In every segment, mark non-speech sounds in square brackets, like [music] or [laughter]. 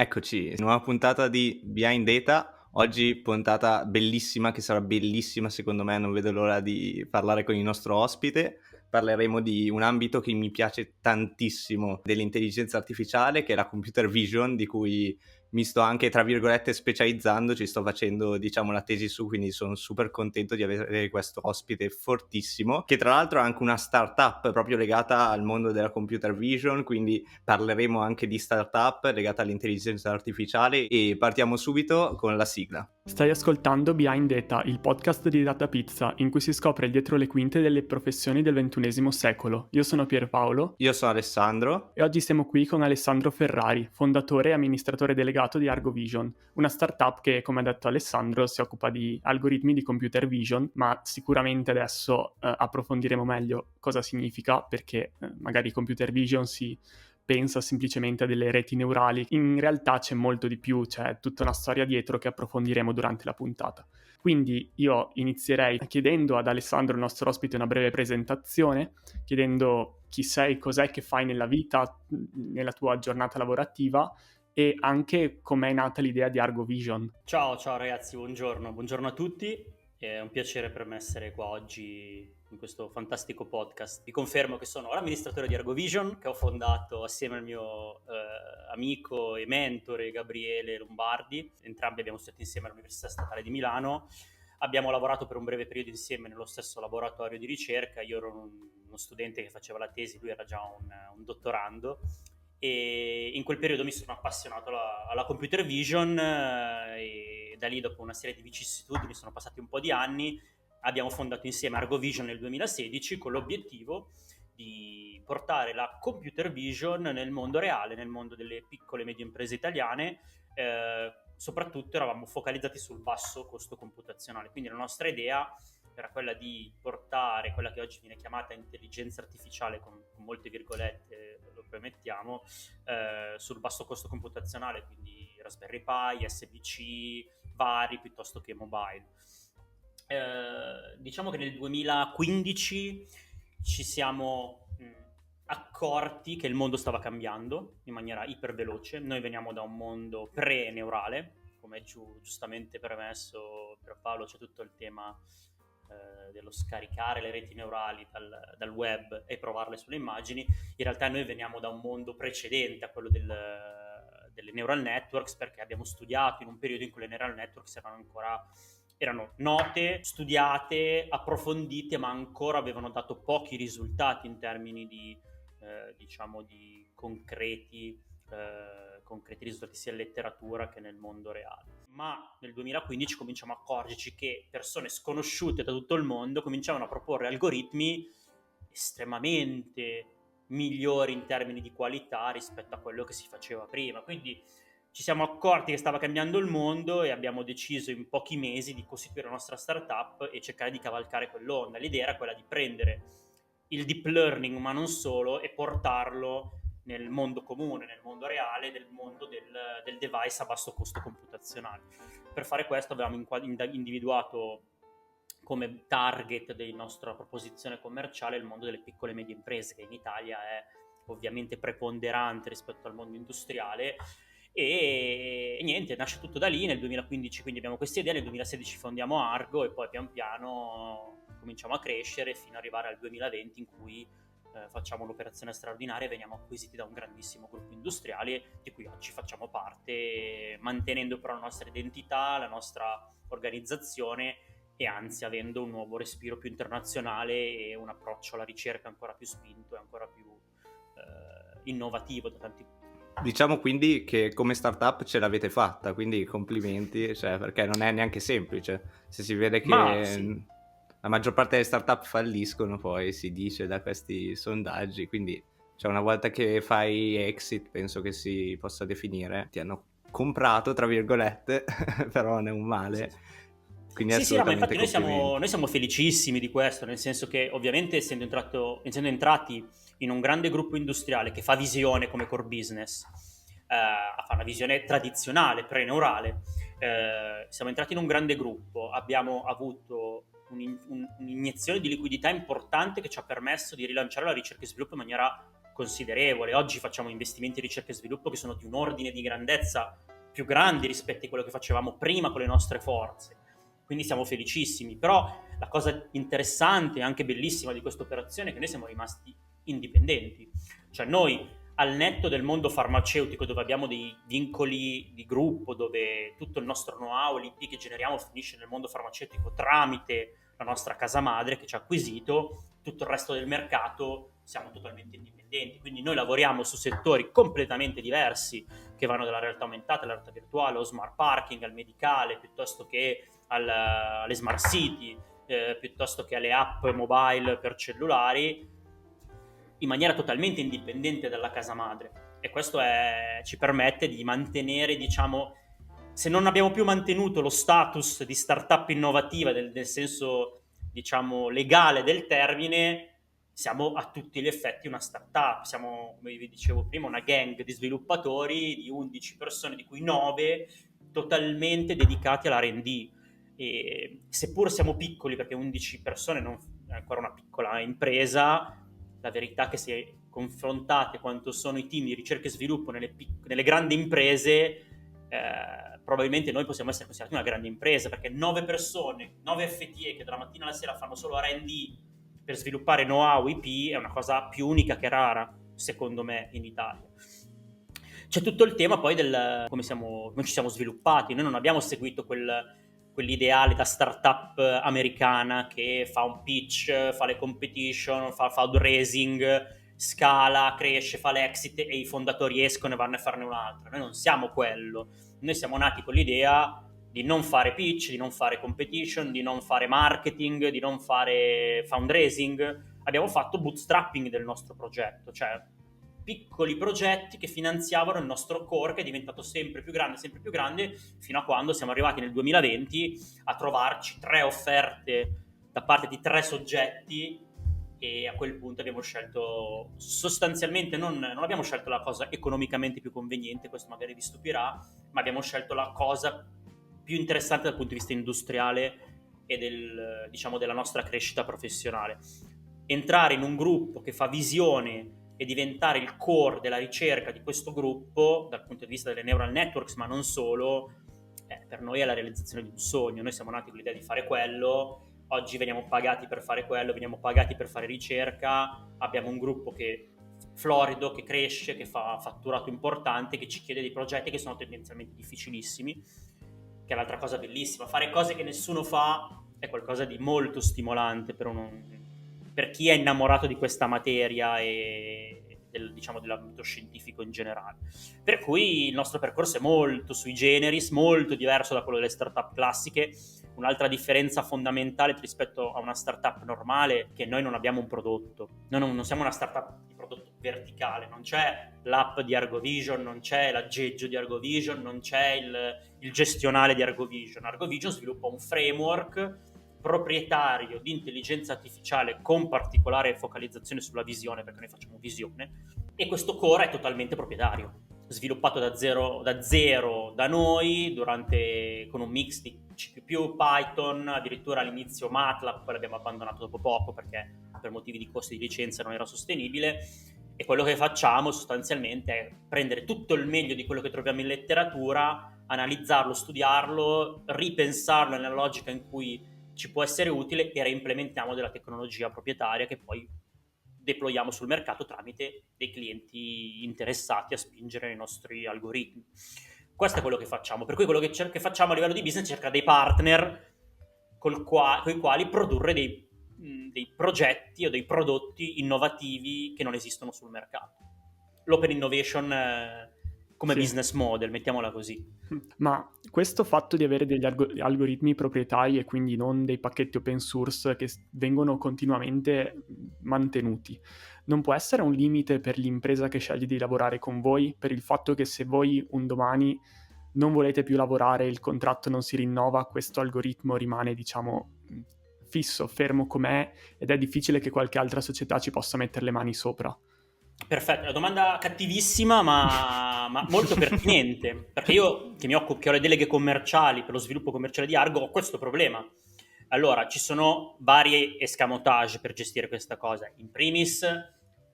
Eccoci, nuova puntata di Behind Data. Oggi puntata bellissima, che sarà bellissima secondo me, non vedo l'ora di parlare con il nostro ospite. Parleremo di un ambito che mi piace tantissimo dell'intelligenza artificiale, che è la computer vision, di cui mi sto anche, tra virgolette, specializzando, ci sto facendo, diciamo, la tesi su, quindi sono super contento di avere questo ospite fortissimo, che tra l'altro ha anche una startup proprio legata al mondo della computer vision, quindi parleremo anche di startup legata all'intelligenza artificiale e partiamo subito con la sigla. Stai ascoltando Behind Data, il podcast di Data Pizza, in cui si scopre dietro le quinte delle professioni del XXI secolo. Io sono Pierpaolo. Io sono Alessandro. E oggi siamo qui con Alessandro Ferrari, fondatore e amministratore delegato di Argo Vision, una startup che, come ha detto Alessandro, si occupa di algoritmi di computer vision, ma sicuramente adesso eh, approfondiremo meglio cosa significa, perché eh, magari computer vision si pensa semplicemente a delle reti neurali. In realtà c'è molto di più, c'è tutta una storia dietro che approfondiremo durante la puntata. Quindi io inizierei chiedendo ad Alessandro, il nostro ospite, una breve presentazione, chiedendo chi sei, cos'è che fai nella vita, nella tua giornata lavorativa e anche com'è nata l'idea di Argo Vision. Ciao, ciao ragazzi, buongiorno, buongiorno a tutti. È un piacere per me essere qua oggi in questo fantastico podcast. Vi confermo che sono l'amministratore di Argovision, che ho fondato assieme al mio eh, amico e mentore Gabriele Lombardi. Entrambi abbiamo studiato insieme all'Università Statale di Milano. Abbiamo lavorato per un breve periodo insieme nello stesso laboratorio di ricerca. Io ero un, uno studente che faceva la tesi, lui era già un, un dottorando e in quel periodo mi sono appassionato alla, alla computer vision eh, e da lì dopo una serie di vicissitudini sono passati un po' di anni abbiamo fondato insieme Argo Vision nel 2016 con l'obiettivo di portare la computer vision nel mondo reale, nel mondo delle piccole e medie imprese italiane. Eh, soprattutto eravamo focalizzati sul basso costo computazionale, quindi la nostra idea era quella di portare quella che oggi viene chiamata intelligenza artificiale, con, con molte virgolette lo premettiamo, eh, sul basso costo computazionale, quindi Raspberry Pi, SBC, vari piuttosto che mobile. Eh, diciamo che nel 2015 ci siamo mh, accorti che il mondo stava cambiando in maniera iperveloce. Noi veniamo da un mondo pre-neurale, come giu- giustamente premesso per Paolo, c'è tutto il tema eh, dello scaricare le reti neurali dal, dal, web e provarle sulle immagini. In realtà noi veniamo da un mondo precedente a quello del, delle neural networks perché abbiamo studiato in un periodo in cui le neural networks erano ancora erano note, studiate, approfondite, ma ancora avevano dato pochi risultati in termini di, eh, diciamo, di concreti, eh, concreti risultati sia in letteratura che nel mondo reale. Ma nel 2015 cominciamo a accorgerci che persone sconosciute da tutto il mondo cominciavano a proporre algoritmi estremamente migliori in termini di qualità rispetto a quello che si faceva prima. Quindi ci siamo accorti che stava cambiando il mondo e abbiamo deciso in pochi mesi di costituire la nostra startup e cercare di cavalcare quell'onda. L'idea era quella di prendere il deep learning, ma non solo, e portarlo nel mondo comune, nel mondo reale, nel mondo del, del device a basso costo computazionale. Per fare questo abbiamo individuato come target della nostra proposizione commerciale il mondo delle piccole e medie imprese, che in Italia è ovviamente preponderante rispetto al mondo industriale e, e, niente, nasce tutto da lì, nel 2015 quindi abbiamo questa idea, nel 2016 fondiamo Argo e poi pian piano cominciamo a crescere fino ad arrivare al 2020 in cui eh, facciamo l'operazione straordinaria e veniamo acquisiti da un grandissimo gruppo industriale di cui oggi facciamo parte, mantenendo però la nostra identità, la nostra organizzazione e anzi avendo un nuovo respiro più internazionale e un approccio alla ricerca ancora più spinto e ancora più eh, innovativo da tanti punti Diciamo quindi che come startup ce l'avete fatta, quindi complimenti, cioè, perché non è neanche semplice. Se si vede che sì. la maggior parte delle startup falliscono, poi si dice da questi sondaggi, quindi cioè, una volta che fai exit, penso che si possa definire, ti hanno comprato, tra virgolette, [laughs] però non è un male. Quindi sì, sì, no, ma infatti noi siamo, noi siamo, felicissimi di questo, nel senso che ovviamente essendo, entrato, essendo entrati in un grande gruppo industriale che fa visione come core business, eh, fa una visione tradizionale, pre-neurale, eh, siamo entrati in un grande gruppo, abbiamo avuto un, un, un'iniezione di liquidità importante che ci ha permesso di rilanciare la ricerca e sviluppo in maniera considerevole. Oggi facciamo investimenti in ricerca e sviluppo che sono di un ordine di grandezza più grandi rispetto a quello che facevamo prima con le nostre forze. Quindi siamo felicissimi. Però la cosa interessante e anche bellissima di questa operazione è che noi siamo rimasti indipendenti. Cioè noi al netto del mondo farmaceutico dove abbiamo dei vincoli di gruppo, dove tutto il nostro know-how, l'IP che generiamo finisce nel mondo farmaceutico tramite la nostra casa madre che ci ha acquisito, tutto il resto del mercato siamo totalmente indipendenti. Quindi noi lavoriamo su settori completamente diversi che vanno dalla realtà aumentata alla realtà virtuale, allo smart parking, al medicale, piuttosto che al, alle smart city, eh, piuttosto che alle app mobile per cellulari in maniera totalmente indipendente dalla casa madre e questo è, ci permette di mantenere, diciamo, se non abbiamo più mantenuto lo status di startup innovativa nel, nel senso, diciamo, legale del termine, siamo a tutti gli effetti una startup, siamo, come vi dicevo prima, una gang di sviluppatori di 11 persone, di cui 9 totalmente dedicati all'R&D. E seppur siamo piccoli, perché 11 persone non, è ancora una piccola impresa, la verità è che se confrontate quanto sono i team di ricerca e sviluppo nelle, pic- nelle grandi imprese, eh, probabilmente noi possiamo essere considerati una grande impresa, perché nove persone, nove FTE che dalla mattina alla sera fanno solo R&D per sviluppare know-how IP è una cosa più unica che rara, secondo me, in Italia. C'è tutto il tema poi del come, siamo, come ci siamo sviluppati, noi non abbiamo seguito quel quell'ideale da startup americana che fa un pitch, fa le competition, fa fundraising, scala, cresce, fa l'exit e i fondatori escono e vanno a farne un'altra. Noi non siamo quello. Noi siamo nati con l'idea di non fare pitch, di non fare competition, di non fare marketing, di non fare fundraising. Abbiamo fatto bootstrapping del nostro progetto, cioè piccoli progetti che finanziavano il nostro core che è diventato sempre più grande, sempre più grande, fino a quando siamo arrivati nel 2020 a trovarci tre offerte da parte di tre soggetti e a quel punto abbiamo scelto sostanzialmente, non, non abbiamo scelto la cosa economicamente più conveniente, questo magari vi stupirà, ma abbiamo scelto la cosa più interessante dal punto di vista industriale e del, diciamo, della nostra crescita professionale. Entrare in un gruppo che fa visione e diventare il core della ricerca di questo gruppo dal punto di vista delle neural networks, ma non solo, eh, per noi è la realizzazione di un sogno. Noi siamo nati con l'idea di fare quello, oggi veniamo pagati per fare quello, veniamo pagati per fare ricerca, abbiamo un gruppo che florido, che cresce, che fa fatturato importante, che ci chiede dei progetti che sono tendenzialmente difficilissimi, che è l'altra cosa bellissima. Fare cose che nessuno fa è qualcosa di molto stimolante per un, per chi è innamorato di questa materia e del, diciamo, dell'ambito scientifico in generale. Per cui il nostro percorso è molto sui generis, molto diverso da quello delle startup classiche. Un'altra differenza fondamentale rispetto a una startup normale è che noi non abbiamo un prodotto, noi non, non siamo una startup di prodotto verticale, non c'è l'app di ArgoVision, non c'è l'aggeggio di ArgoVision, non c'è il, il gestionale di ArgoVision. ArgoVision sviluppa un framework proprietario di intelligenza artificiale con particolare focalizzazione sulla visione, perché noi facciamo visione, e questo core è totalmente proprietario, sviluppato da zero da, zero da noi durante, con un mix di C++, Python, addirittura all'inizio MATLAB, poi l'abbiamo abbandonato dopo poco perché per motivi di costi di licenza non era sostenibile, e quello che facciamo sostanzialmente è prendere tutto il meglio di quello che troviamo in letteratura, analizzarlo, studiarlo, ripensarlo nella logica in cui ci può essere utile e reimplementiamo della tecnologia proprietaria che poi deployiamo sul mercato tramite dei clienti interessati a spingere i nostri algoritmi. Questo è quello che facciamo, per cui quello che, cer- che facciamo a livello di business è cercare dei partner con qua- i quali produrre dei, mh, dei progetti o dei prodotti innovativi che non esistono sul mercato. L'open innovation eh, come sì. business model, mettiamola così. [laughs] Ma questo fatto di avere degli alg- algoritmi proprietari e quindi non dei pacchetti open source che vengono continuamente mantenuti, non può essere un limite per l'impresa che sceglie di lavorare con voi, per il fatto che se voi un domani non volete più lavorare, il contratto non si rinnova, questo algoritmo rimane, diciamo, fisso, fermo com'è ed è difficile che qualche altra società ci possa mettere le mani sopra. Perfetto, una domanda cattivissima ma, ma molto pertinente, perché io che mi occupo, che ho le deleghe commerciali per lo sviluppo commerciale di Argo, ho questo problema. Allora, ci sono vari escamotage per gestire questa cosa. In primis,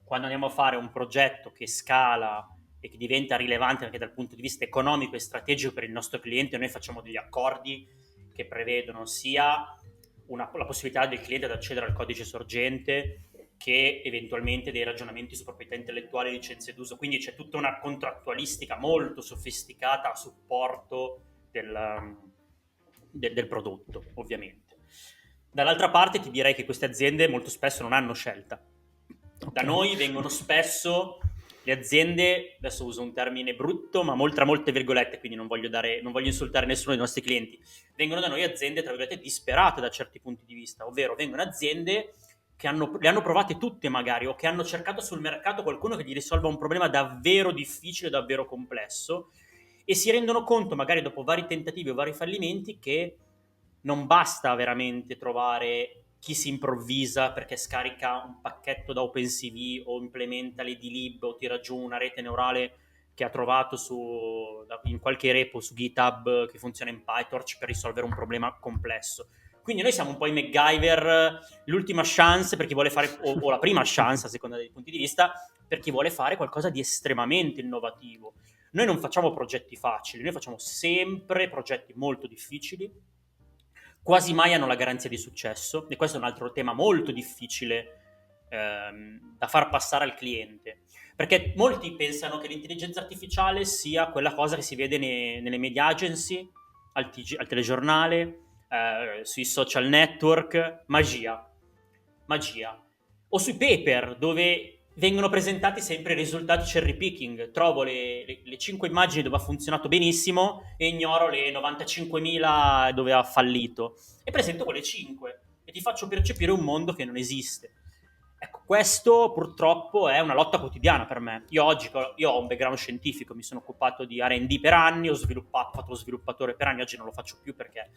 quando andiamo a fare un progetto che scala e che diventa rilevante anche dal punto di vista economico e strategico per il nostro cliente, noi facciamo degli accordi che prevedono sia una, la possibilità del cliente di accedere al codice sorgente che eventualmente dei ragionamenti su proprietà intellettuale e licenze d'uso. Quindi c'è tutta una contrattualistica molto sofisticata a supporto del, um, del, del prodotto, ovviamente. Dall'altra parte ti direi che queste aziende molto spesso non hanno scelta. Okay. Da noi vengono spesso le aziende, adesso uso un termine brutto, ma tra molte virgolette, quindi non voglio, dare, non voglio, insultare nessuno dei nostri clienti, vengono da noi aziende, tra virgolette, disperate da certi punti di vista, ovvero vengono aziende che hanno, le hanno provate tutte magari o che hanno cercato sul mercato qualcuno che gli risolva un problema davvero difficile, davvero complesso e si rendono conto magari dopo vari tentativi o vari fallimenti che non basta veramente trovare chi si improvvisa perché scarica un pacchetto da OpenCV o implementa l'EDLib o tira giù una rete neurale che ha trovato su, in qualche repo su GitHub che funziona in PyTorch per risolvere un problema complesso. Quindi noi siamo un po' i MacGyver, l'ultima chance per chi vuole fare, o, o la prima chance a seconda dei punti di vista, per chi vuole fare qualcosa di estremamente innovativo. Noi non facciamo progetti facili, noi facciamo sempre progetti molto difficili, quasi mai hanno la garanzia di successo e questo è un altro tema molto difficile ehm, da far passare al cliente. Perché molti pensano che l'intelligenza artificiale sia quella cosa che si vede ne, nelle media agency, al, TG, al telegiornale, eh, sui social network, magia. Magia. O sui paper, dove vengono presentati sempre i risultati cherry picking. Trovo le, le, le 5 immagini dove ha funzionato benissimo e ignoro le 95.000 dove ha fallito. E presento quelle 5 e ti faccio percepire un mondo che non esiste. Ecco, questo purtroppo è una lotta quotidiana per me. Io oggi io ho un background scientifico, mi sono occupato di RD per anni, ho sviluppato, ho fatto lo sviluppatore per anni, oggi non lo faccio più perché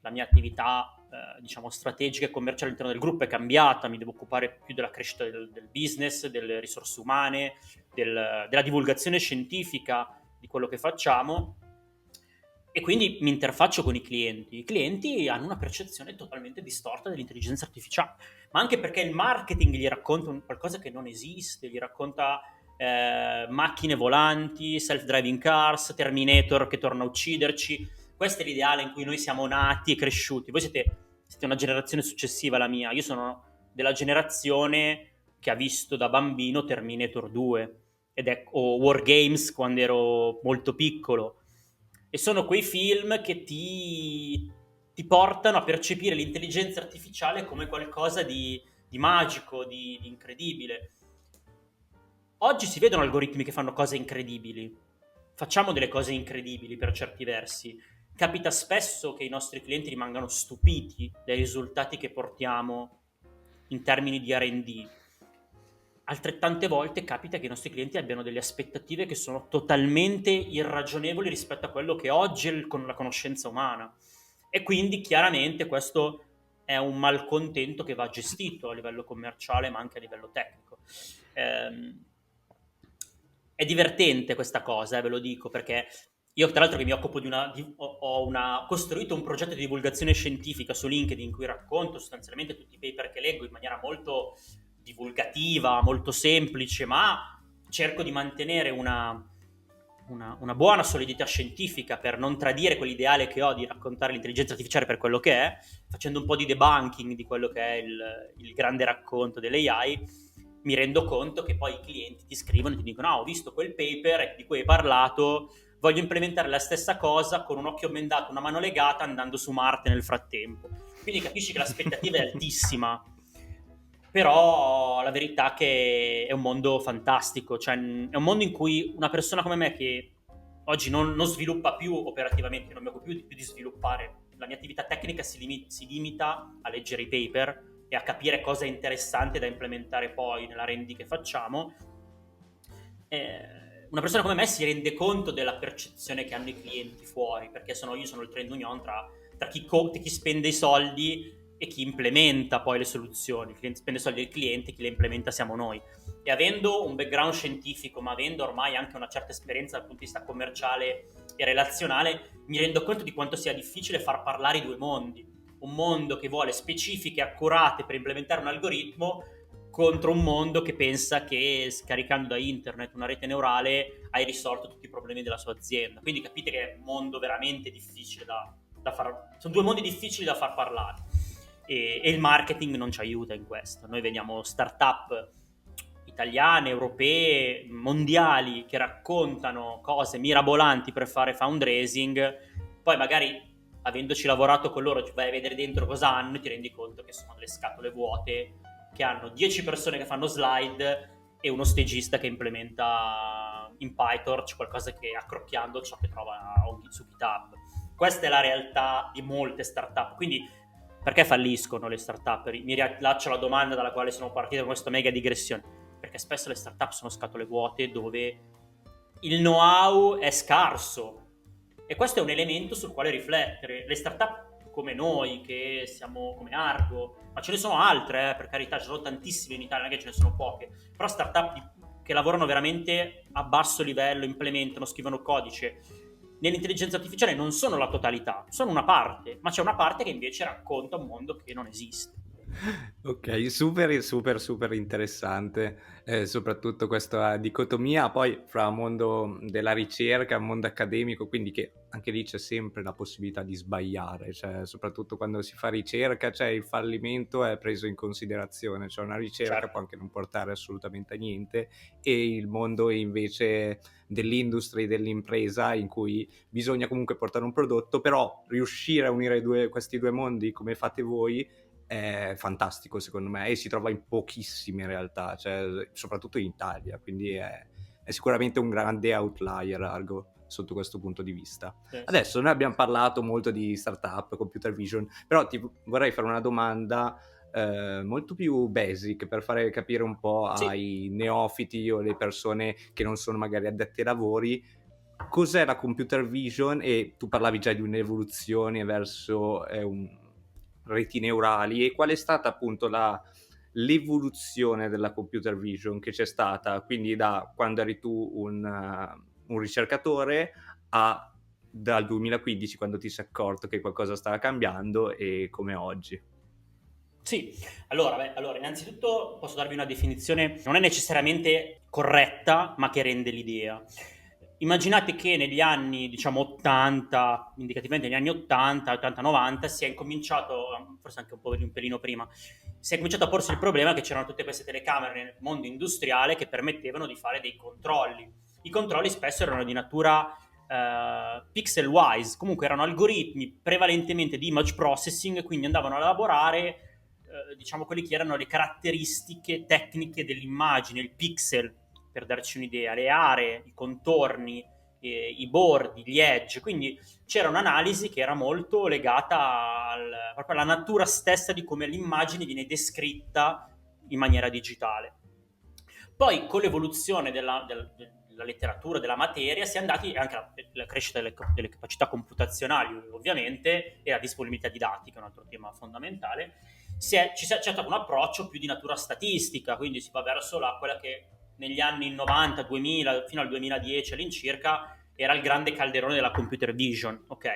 la mia attività eh, diciamo strategica e commerciale all'interno del gruppo è cambiata, mi devo occupare più della crescita del, del business, delle risorse umane, del, della divulgazione scientifica di quello che facciamo e quindi mi interfaccio con i clienti. I clienti hanno una percezione totalmente distorta dell'intelligenza artificiale, ma anche perché il marketing gli racconta qualcosa che non esiste, gli racconta eh, macchine volanti, self-driving cars, Terminator che torna a ucciderci questo è l'ideale in cui noi siamo nati e cresciuti. Voi siete, siete una generazione successiva alla mia. Io sono della generazione che ha visto da bambino Terminator 2 ed è, o War Games quando ero molto piccolo. E sono quei film che ti, ti portano a percepire l'intelligenza artificiale come qualcosa di, di magico, di, di incredibile. Oggi si vedono algoritmi che fanno cose incredibili. Facciamo delle cose incredibili per certi versi capita spesso che i nostri clienti rimangano stupiti dai risultati che portiamo in termini di RD. Altrettante volte capita che i nostri clienti abbiano delle aspettative che sono totalmente irragionevoli rispetto a quello che oggi è con la conoscenza umana. E quindi chiaramente questo è un malcontento che va gestito a livello commerciale ma anche a livello tecnico. Ehm, è divertente questa cosa, eh, ve lo dico, perché io tra l'altro che mi occupo di una, di, ho, una, costruito un progetto di divulgazione scientifica su LinkedIn in cui racconto sostanzialmente tutti i paper che leggo in maniera molto divulgativa, molto semplice, ma cerco di mantenere una, una, una, buona solidità scientifica per non tradire quell'ideale che ho di raccontare l'intelligenza artificiale per quello che è, facendo un po' di debunking di quello che è il, il grande racconto dell'AI, mi rendo conto che poi i clienti ti scrivono e ti dicono ah ho visto quel paper di cui hai parlato voglio implementare la stessa cosa con un occhio bendato, una mano legata, andando su Marte nel frattempo. Quindi capisci che l'aspettativa è altissima. Però la verità è che è un mondo fantastico, cioè è un mondo in cui una persona come me che oggi non, non sviluppa più operativamente, non mi occupo più, più di sviluppare, la mia attività tecnica si, limi- si, limita a leggere i paper e a capire cosa è interessante da implementare poi nella rendi che facciamo. Eh, una persona come me si rende conto della percezione che hanno i clienti fuori, perché sono, io sono il trend union tra, tra chi, co- chi, spende i soldi e chi implementa poi le soluzioni. Chi spende i soldi del cliente, chi le implementa siamo noi. E avendo un background scientifico, ma avendo ormai anche una certa esperienza dal punto di vista commerciale e relazionale, mi rendo conto di quanto sia difficile far parlare i due mondi. Un mondo che vuole specifiche accurate per implementare un algoritmo contro un mondo che pensa che scaricando da internet una rete neurale hai risolto tutti i problemi della sua azienda. Quindi capite che è un mondo veramente difficile da, da far... Sono due mondi difficili da far parlare e, e il marketing non ci aiuta in questo. Noi vediamo start-up italiane, europee, mondiali che raccontano cose mirabolanti per fare fundraising, poi magari avendoci lavorato con loro vai a vedere dentro cosa hanno e ti rendi conto che sono delle scatole vuote che hanno 10 persone che fanno slide e uno stagista che implementa in PyTorch qualcosa che accrocchiando ciò che trova su GitHub. Questa è la realtà di molte startup, quindi perché falliscono le startup? Mi riallaccio alla domanda dalla quale sono partito con questa mega digressione, perché spesso le startup sono scatole vuote dove il know-how è scarso e questo è un elemento sul quale riflettere. Le startup come noi, che siamo come Argo, ma ce ne sono altre, eh, per carità, ce ne sono tantissime in Italia, non è ce ne sono poche, però startup che lavorano veramente a basso livello, implementano, scrivono codice. Nell'intelligenza artificiale non sono la totalità, sono una parte, ma c'è una parte che invece racconta un mondo che non esiste. Ok, super, super, super interessante, eh, soprattutto questa dicotomia poi fra mondo della ricerca e mondo accademico, quindi che anche lì c'è sempre la possibilità di sbagliare, cioè soprattutto quando si fa ricerca, cioè il fallimento è preso in considerazione, cioè una ricerca certo. può anche non portare assolutamente a niente e il mondo invece dell'industria e dell'impresa in cui bisogna comunque portare un prodotto, però riuscire a unire due, questi due mondi come fate voi è fantastico secondo me e si trova in pochissime realtà, cioè, soprattutto in Italia, quindi è, è, sicuramente un grande outlier Argo sotto questo punto di vista. Sì. Adesso noi abbiamo parlato molto di startup, computer vision, però ti vorrei fare una domanda eh, molto più basic per fare capire un po' sì. ai neofiti o alle persone che non sono magari addetti ai lavori cos'è la computer vision e tu parlavi già di un'evoluzione verso eh, un reti neurali e qual è stata appunto la, l'evoluzione della computer vision che c'è stata, quindi da quando eri tu un, uh, un ricercatore a dal 2015 quando ti sei accorto che qualcosa stava cambiando e come oggi. Sì, allora, beh, allora, innanzitutto posso darvi una definizione, non è necessariamente corretta, ma che rende l'idea. Immaginate che negli anni, diciamo, 80, indicativamente negli anni 80, 80-90, si è incominciato, forse anche un po' un pelino prima, si è cominciato a porsi il problema che c'erano tutte queste telecamere nel mondo industriale che permettevano di fare dei controlli. I controlli spesso erano di natura uh, pixel wise, comunque erano algoritmi prevalentemente di image processing, quindi andavano a elaborare, uh, diciamo, quelle che erano le caratteristiche tecniche dell'immagine, il pixel per darci un'idea, le aree, i contorni, eh, i bordi, gli edge, quindi c'era un'analisi che era molto legata al, proprio alla natura stessa di come l'immagine viene descritta in maniera digitale. Poi con l'evoluzione della, della, della letteratura, della materia, si è andati anche la, la crescita delle, delle, capacità computazionali ovviamente e la disponibilità di dati, che è un altro tema fondamentale, si è, ci si è, c'è stato un approccio più di natura statistica, quindi si va verso la, quella che negli anni 90, 2000, fino al 2010 all'incirca, era il grande calderone della computer vision, ok?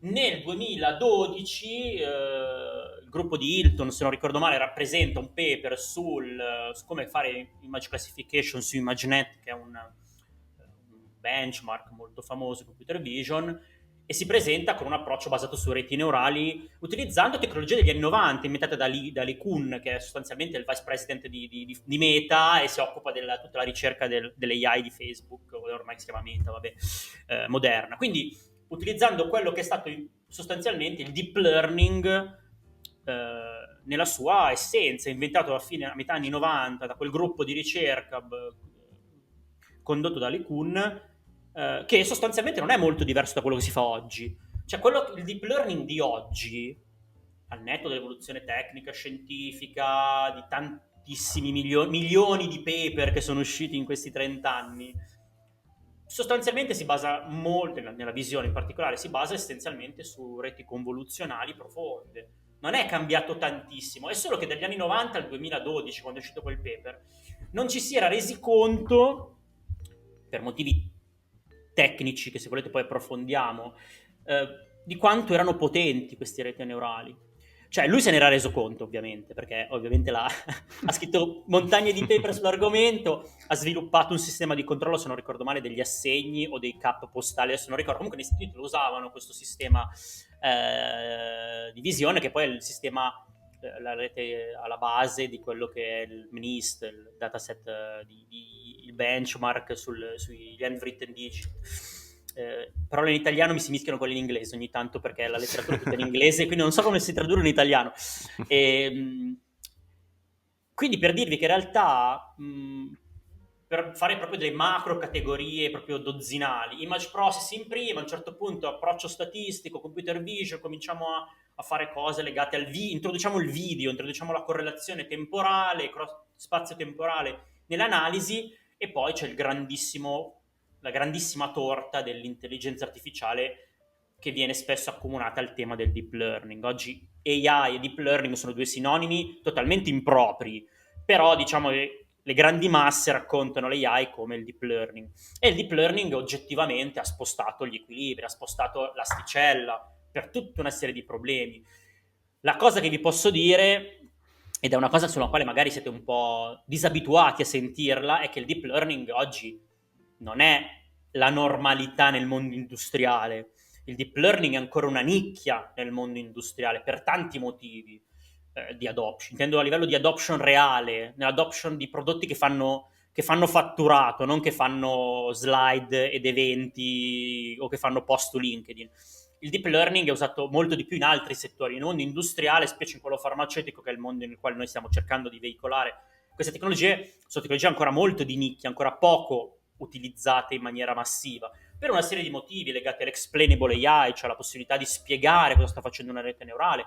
Nel 2012 eh, il gruppo di Hilton, se non ricordo male, rappresenta un paper sul, su come fare image classification su ImageNet, che è un, un benchmark molto famoso in computer vision, e si presenta con un approccio basato su reti neurali utilizzando tecnologie degli anni 90 inventate da Lee, da Lee Kuhn che è sostanzialmente il vice president di, di, di Meta e si occupa della tutta la ricerca del, dell'AI di Facebook ormai si chiama Meta vabbè, eh, moderna. Quindi utilizzando quello che è stato sostanzialmente il deep learning eh, nella sua essenza inventato a fine a metà anni 90 da quel gruppo di ricerca b- condotto da Lee Kuhn eh, che sostanzialmente non è molto diverso da quello che si fa oggi. Cioè, quello, il deep learning di oggi, al netto dell'evoluzione tecnica, scientifica, di tantissimi milio- milioni di paper che sono usciti in questi 30 anni, sostanzialmente si basa molto, nella visione in particolare, si basa essenzialmente su reti convoluzionali profonde. Non è cambiato tantissimo, è solo che dagli anni 90 al 2012, quando è uscito quel paper, non ci si era resi conto, per motivi tecnici che se volete poi approfondiamo, eh, di quanto erano potenti queste reti neurali. Cioè, lui se n'era reso conto, ovviamente, perché ovviamente la, [laughs] ha scritto montagne di paper sull'argomento, ha sviluppato un sistema di controllo, se non ricordo male, degli assegni o dei cap postali, adesso non ricordo, comunque negli Stati Uniti lo usavano questo sistema eh, di visione, che poi è il sistema, la rete alla base di quello che è il MNIST, il dataset, eh, di, di, il benchmark sul, sugli handwritten digit eh, parole in italiano mi si mischiano quelle in inglese ogni tanto perché la letteratura è tutta in inglese, quindi non so come si tradurre in italiano. E, ehm, quindi per dirvi che in realtà mh, per fare proprio delle macro categorie proprio dozzinali, image processing prima, a un certo punto approccio statistico, computer vision, cominciamo a, a fare cose legate al video, introduciamo il video, introduciamo la correlazione temporale, spazio-temporale nell'analisi e poi c'è il grandissimo la grandissima torta dell'intelligenza artificiale che viene spesso accomunata al tema del deep learning. Oggi AI e deep learning sono due sinonimi totalmente impropri, però diciamo che le grandi masse raccontano l'AI come il deep learning e il deep learning oggettivamente ha spostato gli equilibri, ha spostato l'asticella per tutta una serie di problemi. La cosa che vi posso dire, ed è una cosa sulla quale magari siete un po' disabituati a sentirla, è che il deep learning oggi non è la normalità nel mondo industriale. Il deep learning è ancora una nicchia nel mondo industriale per tanti motivi eh, di adoption. Intendo a livello di adoption reale, nell'adoption di prodotti che fanno, che fanno fatturato, non che fanno slide ed eventi o che fanno post LinkedIn. Il deep learning è usato molto di più in altri settori, nel mondo industriale, specie in quello farmaceutico, che è il mondo nel quale noi stiamo cercando di veicolare queste tecnologie, sono tecnologie ancora molto di nicchia, ancora poco utilizzate in maniera massiva, per una serie di motivi legati all'explainable AI, cioè la possibilità di spiegare cosa sta facendo una rete neurale,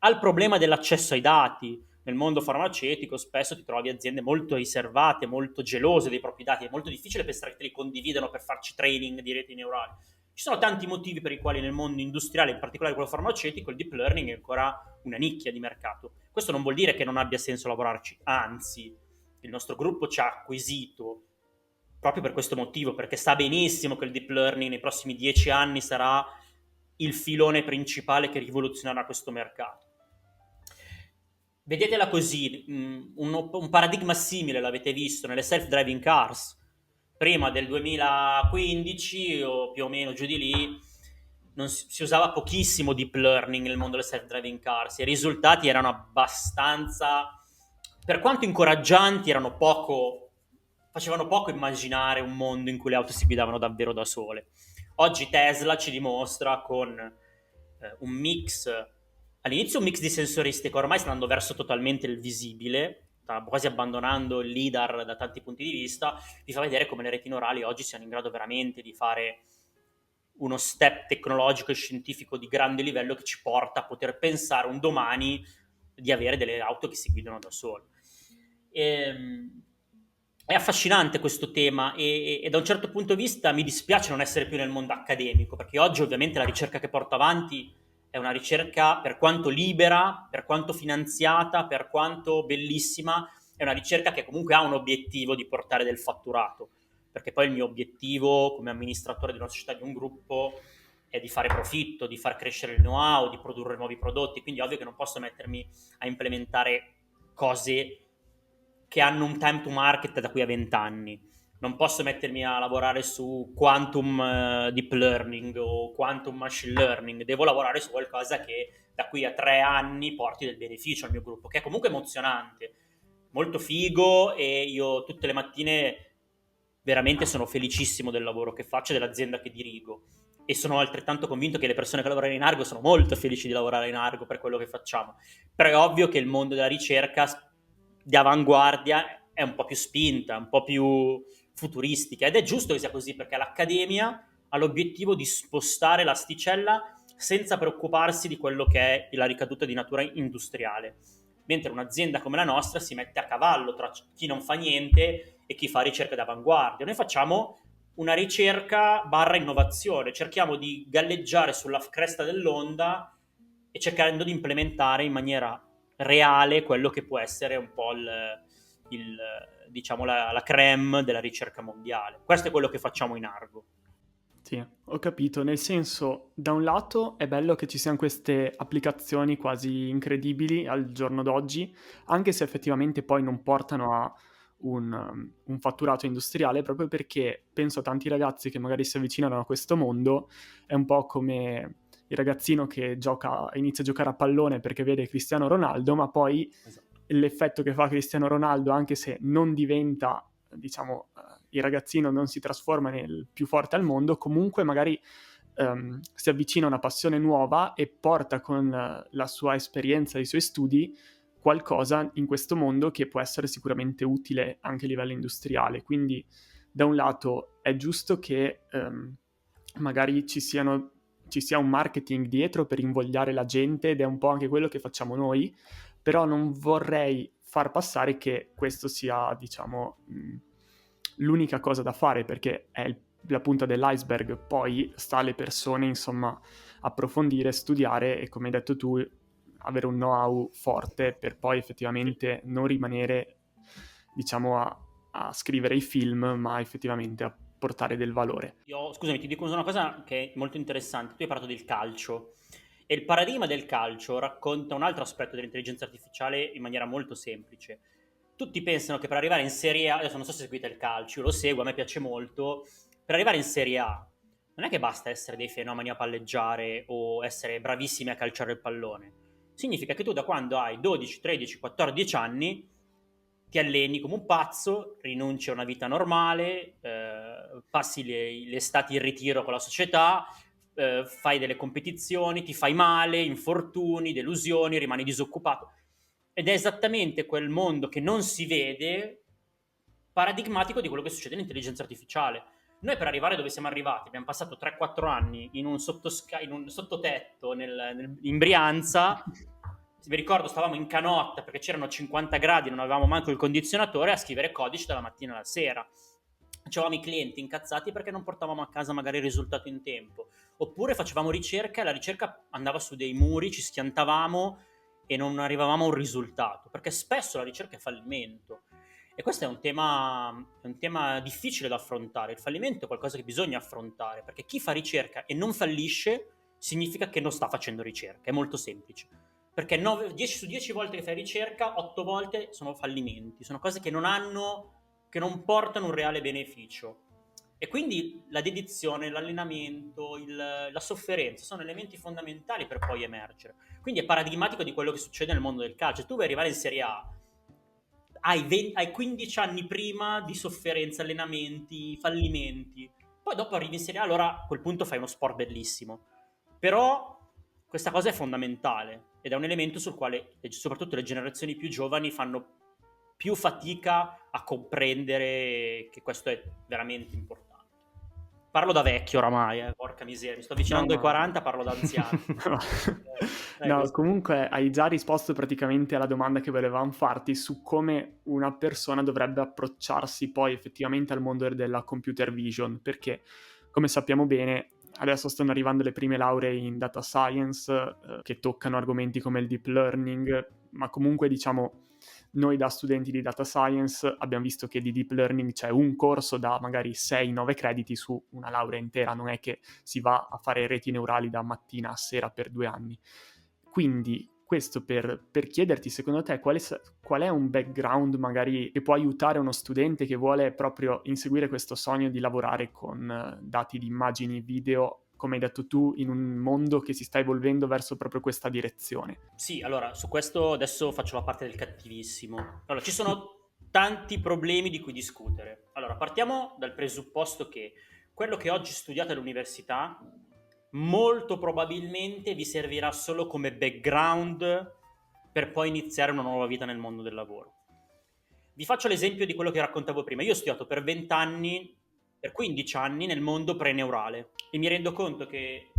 al problema dell'accesso ai dati. Nel mondo farmaceutico spesso ti trovi aziende molto riservate, molto gelose dei propri dati, è molto difficile pensare che te li condividano per farci training di reti neurali. Ci sono tanti motivi per i quali nel mondo industriale, in particolare quello farmaceutico, il deep learning è ancora una nicchia di mercato. Questo non vuol dire che non abbia senso lavorarci, anzi, il nostro gruppo ci ha acquisito proprio per questo motivo, perché sa benissimo che il deep learning nei prossimi dieci anni sarà il filone principale che rivoluzionerà questo mercato. Vedetela così, mm, un, un paradigma simile l'avete visto nelle self-driving cars, prima del 2015 o più o meno giù di lì, si, si, usava pochissimo deep learning nel mondo delle self-driving cars, i risultati erano abbastanza, per quanto incoraggianti, erano poco facevano poco immaginare un mondo in cui le auto si guidavano davvero da sole. Oggi Tesla ci dimostra con eh, un mix, all'inizio un mix di sensoristica, ormai sta andando verso totalmente il visibile, sta quasi abbandonando il LIDAR da tanti punti di vista, vi fa vedere come le reti neurali oggi siano in grado veramente di fare uno step tecnologico e scientifico di grande livello che ci porta a poter pensare un domani di avere delle auto che si guidano da sole. Ehm, è affascinante questo tema e, e, da un certo punto di vista mi dispiace non essere più nel mondo accademico, perché oggi ovviamente la ricerca che porto avanti è una ricerca per quanto libera, per quanto finanziata, per quanto bellissima, è una ricerca che comunque ha un obiettivo di portare del fatturato, perché poi il mio obiettivo come amministratore di una società, di un gruppo, è di fare profitto, di far crescere il know-how, di produrre nuovi prodotti, quindi ovvio che non posso mettermi a implementare cose che hanno un time to market da qui a 20 anni. Non posso mettermi a lavorare su quantum uh, deep learning o quantum machine learning, devo lavorare su qualcosa che da qui a tre anni porti del beneficio al mio gruppo, che è comunque emozionante, molto figo e io tutte le mattine veramente sono felicissimo del lavoro che faccio e dell'azienda che dirigo e sono altrettanto convinto che le persone che lavorano in Argo sono molto felici di lavorare in Argo per quello che facciamo. Però è ovvio che il mondo della ricerca di avanguardia è un po' più spinta, un po' più futuristica ed è giusto che sia così perché l'accademia ha l'obiettivo di spostare l'asticella senza preoccuparsi di quello che è la ricaduta di natura industriale, mentre un'azienda come la nostra si mette a cavallo tra chi non fa niente e chi fa ricerca d'avanguardia. Noi facciamo una ricerca barra innovazione, cerchiamo di galleggiare sulla cresta dell'onda e cercando di implementare in maniera reale quello che può essere un po' il, il diciamo la, la creme della ricerca mondiale. Questo è quello che facciamo in Argo. Sì, ho capito, nel senso, da un lato è bello che ci siano queste applicazioni quasi incredibili al giorno d'oggi, anche se effettivamente poi non portano a un, un, fatturato industriale, proprio perché penso a tanti ragazzi che magari si avvicinano a questo mondo, è un po' come il ragazzino che gioca, inizia a giocare a pallone perché vede Cristiano Ronaldo, ma poi esatto. L'effetto che fa Cristiano Ronaldo, anche se non diventa, diciamo, il ragazzino non si trasforma nel più forte al mondo, comunque magari um, si avvicina a una passione nuova e porta con la sua esperienza, i suoi studi, qualcosa in questo mondo che può essere sicuramente utile anche a livello industriale. Quindi, da un lato, è giusto che um, magari ci, siano, ci sia un marketing dietro per invogliare la gente ed è un po' anche quello che facciamo noi, però non vorrei far passare che questo sia, diciamo, l'unica cosa da fare perché è il, la punta dell'iceberg, poi sta alle persone, insomma, approfondire, studiare e come hai detto tu, avere un know-how forte per poi effettivamente non rimanere, diciamo, a, a scrivere i film, ma effettivamente a portare del valore. Io, scusami, ti dico una cosa che è molto interessante. Tu hai parlato del calcio e il paradigma del calcio racconta un altro aspetto dell'intelligenza artificiale in maniera molto semplice tutti pensano che per arrivare in Serie A, adesso non so se seguite il calcio, io lo seguo, a me piace molto, per arrivare in Serie A non è che basta essere dei fenomeni a palleggiare o essere bravissimi a calciare il pallone. Significa che tu da quando hai 12, 13, 14 anni ti alleni come un pazzo, rinunci a una vita normale, eh, passi le, le estati in ritiro con la società, eh, fai delle competizioni, ti fai male, infortuni, delusioni, rimani disoccupato ed è esattamente quel mondo che non si vede paradigmatico di quello che succede nell'intelligenza artificiale. Noi per arrivare dove siamo arrivati abbiamo passato 3-4 anni in un, sottosca- in un sottotetto nel, nel, in Brianza. Vi ricordo, stavamo in canotta perché c'erano 50 gradi, non avevamo manco il condizionatore, a scrivere codice dalla mattina alla sera. Avevamo i clienti incazzati perché non portavamo a casa magari il risultato in tempo. Oppure facevamo ricerca e la ricerca andava su dei muri, ci schiantavamo e non arrivavamo a un risultato, perché spesso la ricerca è fallimento. E questo è un, tema, è un tema difficile da affrontare. Il fallimento è qualcosa che bisogna affrontare, perché chi fa ricerca e non fallisce significa che non sta facendo ricerca, è molto semplice. Perché 9, 10 su 10 volte che fai ricerca, 8 volte sono fallimenti, sono cose che non hanno, che non portano un reale beneficio. E quindi la dedizione, l'allenamento, il, la sofferenza sono elementi fondamentali per poi emergere. Quindi è paradigmatico di quello che succede nel mondo del calcio. Tu vuoi arrivare in Serie A, hai, 20, hai 15 anni prima di sofferenza, allenamenti, fallimenti. Poi dopo arrivi in Serie A, allora a quel punto fai uno sport bellissimo. Però questa cosa è fondamentale ed è un elemento sul quale soprattutto le generazioni più giovani fanno più fatica a comprendere che questo è veramente importante. Parlo da vecchio oramai, eh, porca miseria, mi sto avvicinando no, ai 40, parlo da anziano. [laughs] no, eh, no comunque hai già risposto praticamente alla domanda che volevamo farti su come una persona dovrebbe approcciarsi poi effettivamente al mondo della computer vision, perché come sappiamo bene adesso stanno arrivando le prime lauree in data science eh, che toccano argomenti come il deep learning, ma comunque diciamo noi da studenti di data science abbiamo visto che di deep learning c'è un corso da magari 6-9 crediti su una laurea intera, non è che si va a fare reti neurali da mattina a sera per due anni. Quindi questo per, per chiederti, secondo te, qual è, qual è, un background magari che può aiutare uno studente che vuole proprio inseguire questo sogno di lavorare con eh, dati di immagini, video come hai detto tu, in un mondo che si sta evolvendo verso proprio questa direzione. Sì, allora, su questo adesso faccio la parte del cattivissimo. Allora, ci sono tanti problemi di cui discutere. Allora, partiamo dal presupposto che quello che oggi studiate all'università molto probabilmente vi servirà solo come background per poi iniziare una nuova vita nel mondo del lavoro. Vi faccio l'esempio di quello che raccontavo prima. Io ho studiato per 20 anni per 15 anni nel mondo preneurale e mi rendo conto che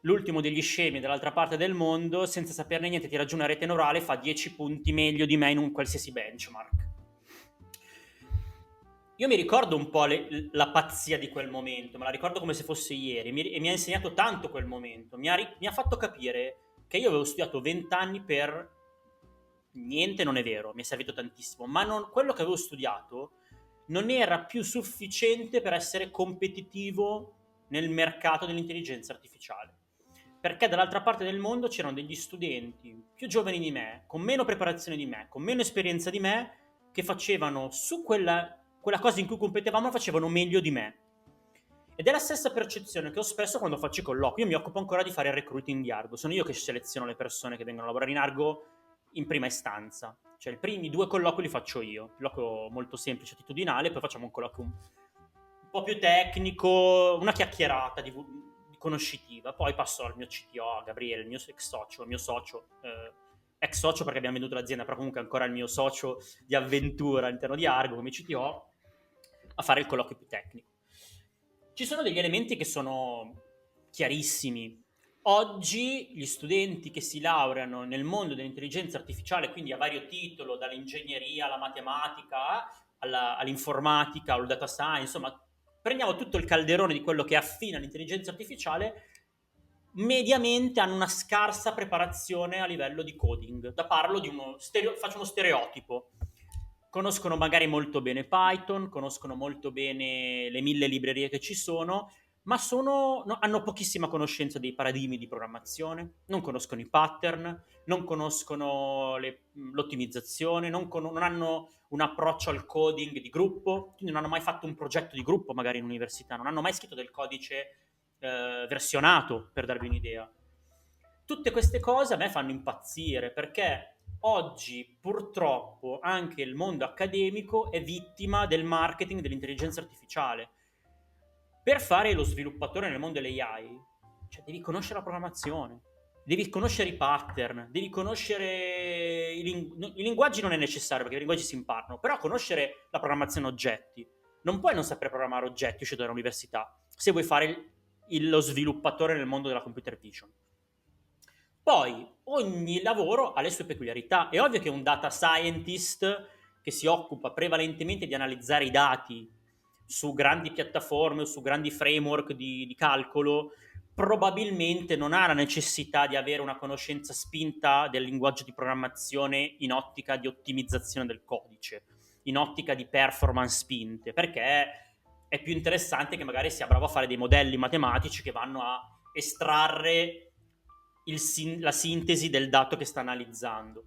l'ultimo degli scemi dall'altra parte del mondo, senza saperne niente, ti raggiunge una rete neurale, fa 10 punti meglio di me in un qualsiasi benchmark. Io mi ricordo un po' le, la pazzia di quel momento, me la ricordo come se fosse ieri mi, e mi ha insegnato tanto quel momento, mi ha, mi ha fatto capire che io avevo studiato 20 anni per niente, non è vero, mi è servito tantissimo, ma non, quello che avevo studiato non era più sufficiente per essere competitivo nel mercato dell'intelligenza artificiale. Perché dall'altra parte del mondo c'erano degli studenti più giovani di me, con meno preparazione di me, con meno esperienza di me, che facevano su quella, quella cosa in cui competevamo, facevano meglio di me. Ed è la stessa percezione che ho spesso quando faccio i colloqui. Io mi occupo ancora di fare il recruiting di Argo. Sono io che seleziono le persone che vengono a lavorare in Argo in prima istanza. Cioè, i primi due colloqui li faccio io. Un colloquio molto semplice, attitudinale, poi facciamo un colloquio un, un po' più tecnico, una chiacchierata di, di, conoscitiva. Poi passo al mio CTO, Gabriele, il mio ex socio, il mio socio. Eh, ex socio perché abbiamo venduto l'azienda, però comunque ancora il mio socio di avventura all'interno di Argo come CTO, a fare il colloquio più tecnico. Ci sono degli elementi che sono chiarissimi. Oggi gli studenti che si laureano nel mondo dell'intelligenza artificiale, quindi a vario titolo, dall'ingegneria alla matematica alla, all'informatica al data science, insomma, prendiamo tutto il calderone di quello che è affine all'intelligenza artificiale, mediamente hanno una scarsa preparazione a livello di coding. Da parlo di uno stereo, faccio uno stereotipo conoscono magari molto bene Python, conoscono molto bene le mille librerie che ci sono, ma sono, no, hanno pochissima conoscenza dei paradigmi di programmazione, non conoscono i pattern, non conoscono le, l'ottimizzazione, non, con, non, hanno un approccio al coding di gruppo, quindi non hanno mai fatto un progetto di gruppo magari in università, non hanno mai scritto del codice eh, versionato, per darvi un'idea. Tutte queste cose a me fanno impazzire perché oggi purtroppo anche il mondo accademico è vittima del marketing dell'intelligenza artificiale. Per fare lo sviluppatore nel mondo dell'AI, cioè devi conoscere la programmazione, devi conoscere i pattern, devi conoscere i, ling- i linguaggi non è necessario perché i linguaggi si imparano, però conoscere la programmazione oggetti. Non puoi non sapere programmare oggetti uscito dall'università se vuoi fare il, il, lo sviluppatore nel mondo della computer vision. Poi ogni lavoro ha le sue peculiarità. È ovvio che un data scientist che si occupa prevalentemente di analizzare i dati su grandi piattaforme o su grandi framework di, di calcolo, probabilmente non ha la necessità di avere una conoscenza spinta del linguaggio di programmazione in ottica di ottimizzazione del codice, in ottica di performance spinte, perché è più interessante che magari sia bravo a fare dei modelli matematici che vanno a estrarre sin- la sintesi del dato che sta analizzando.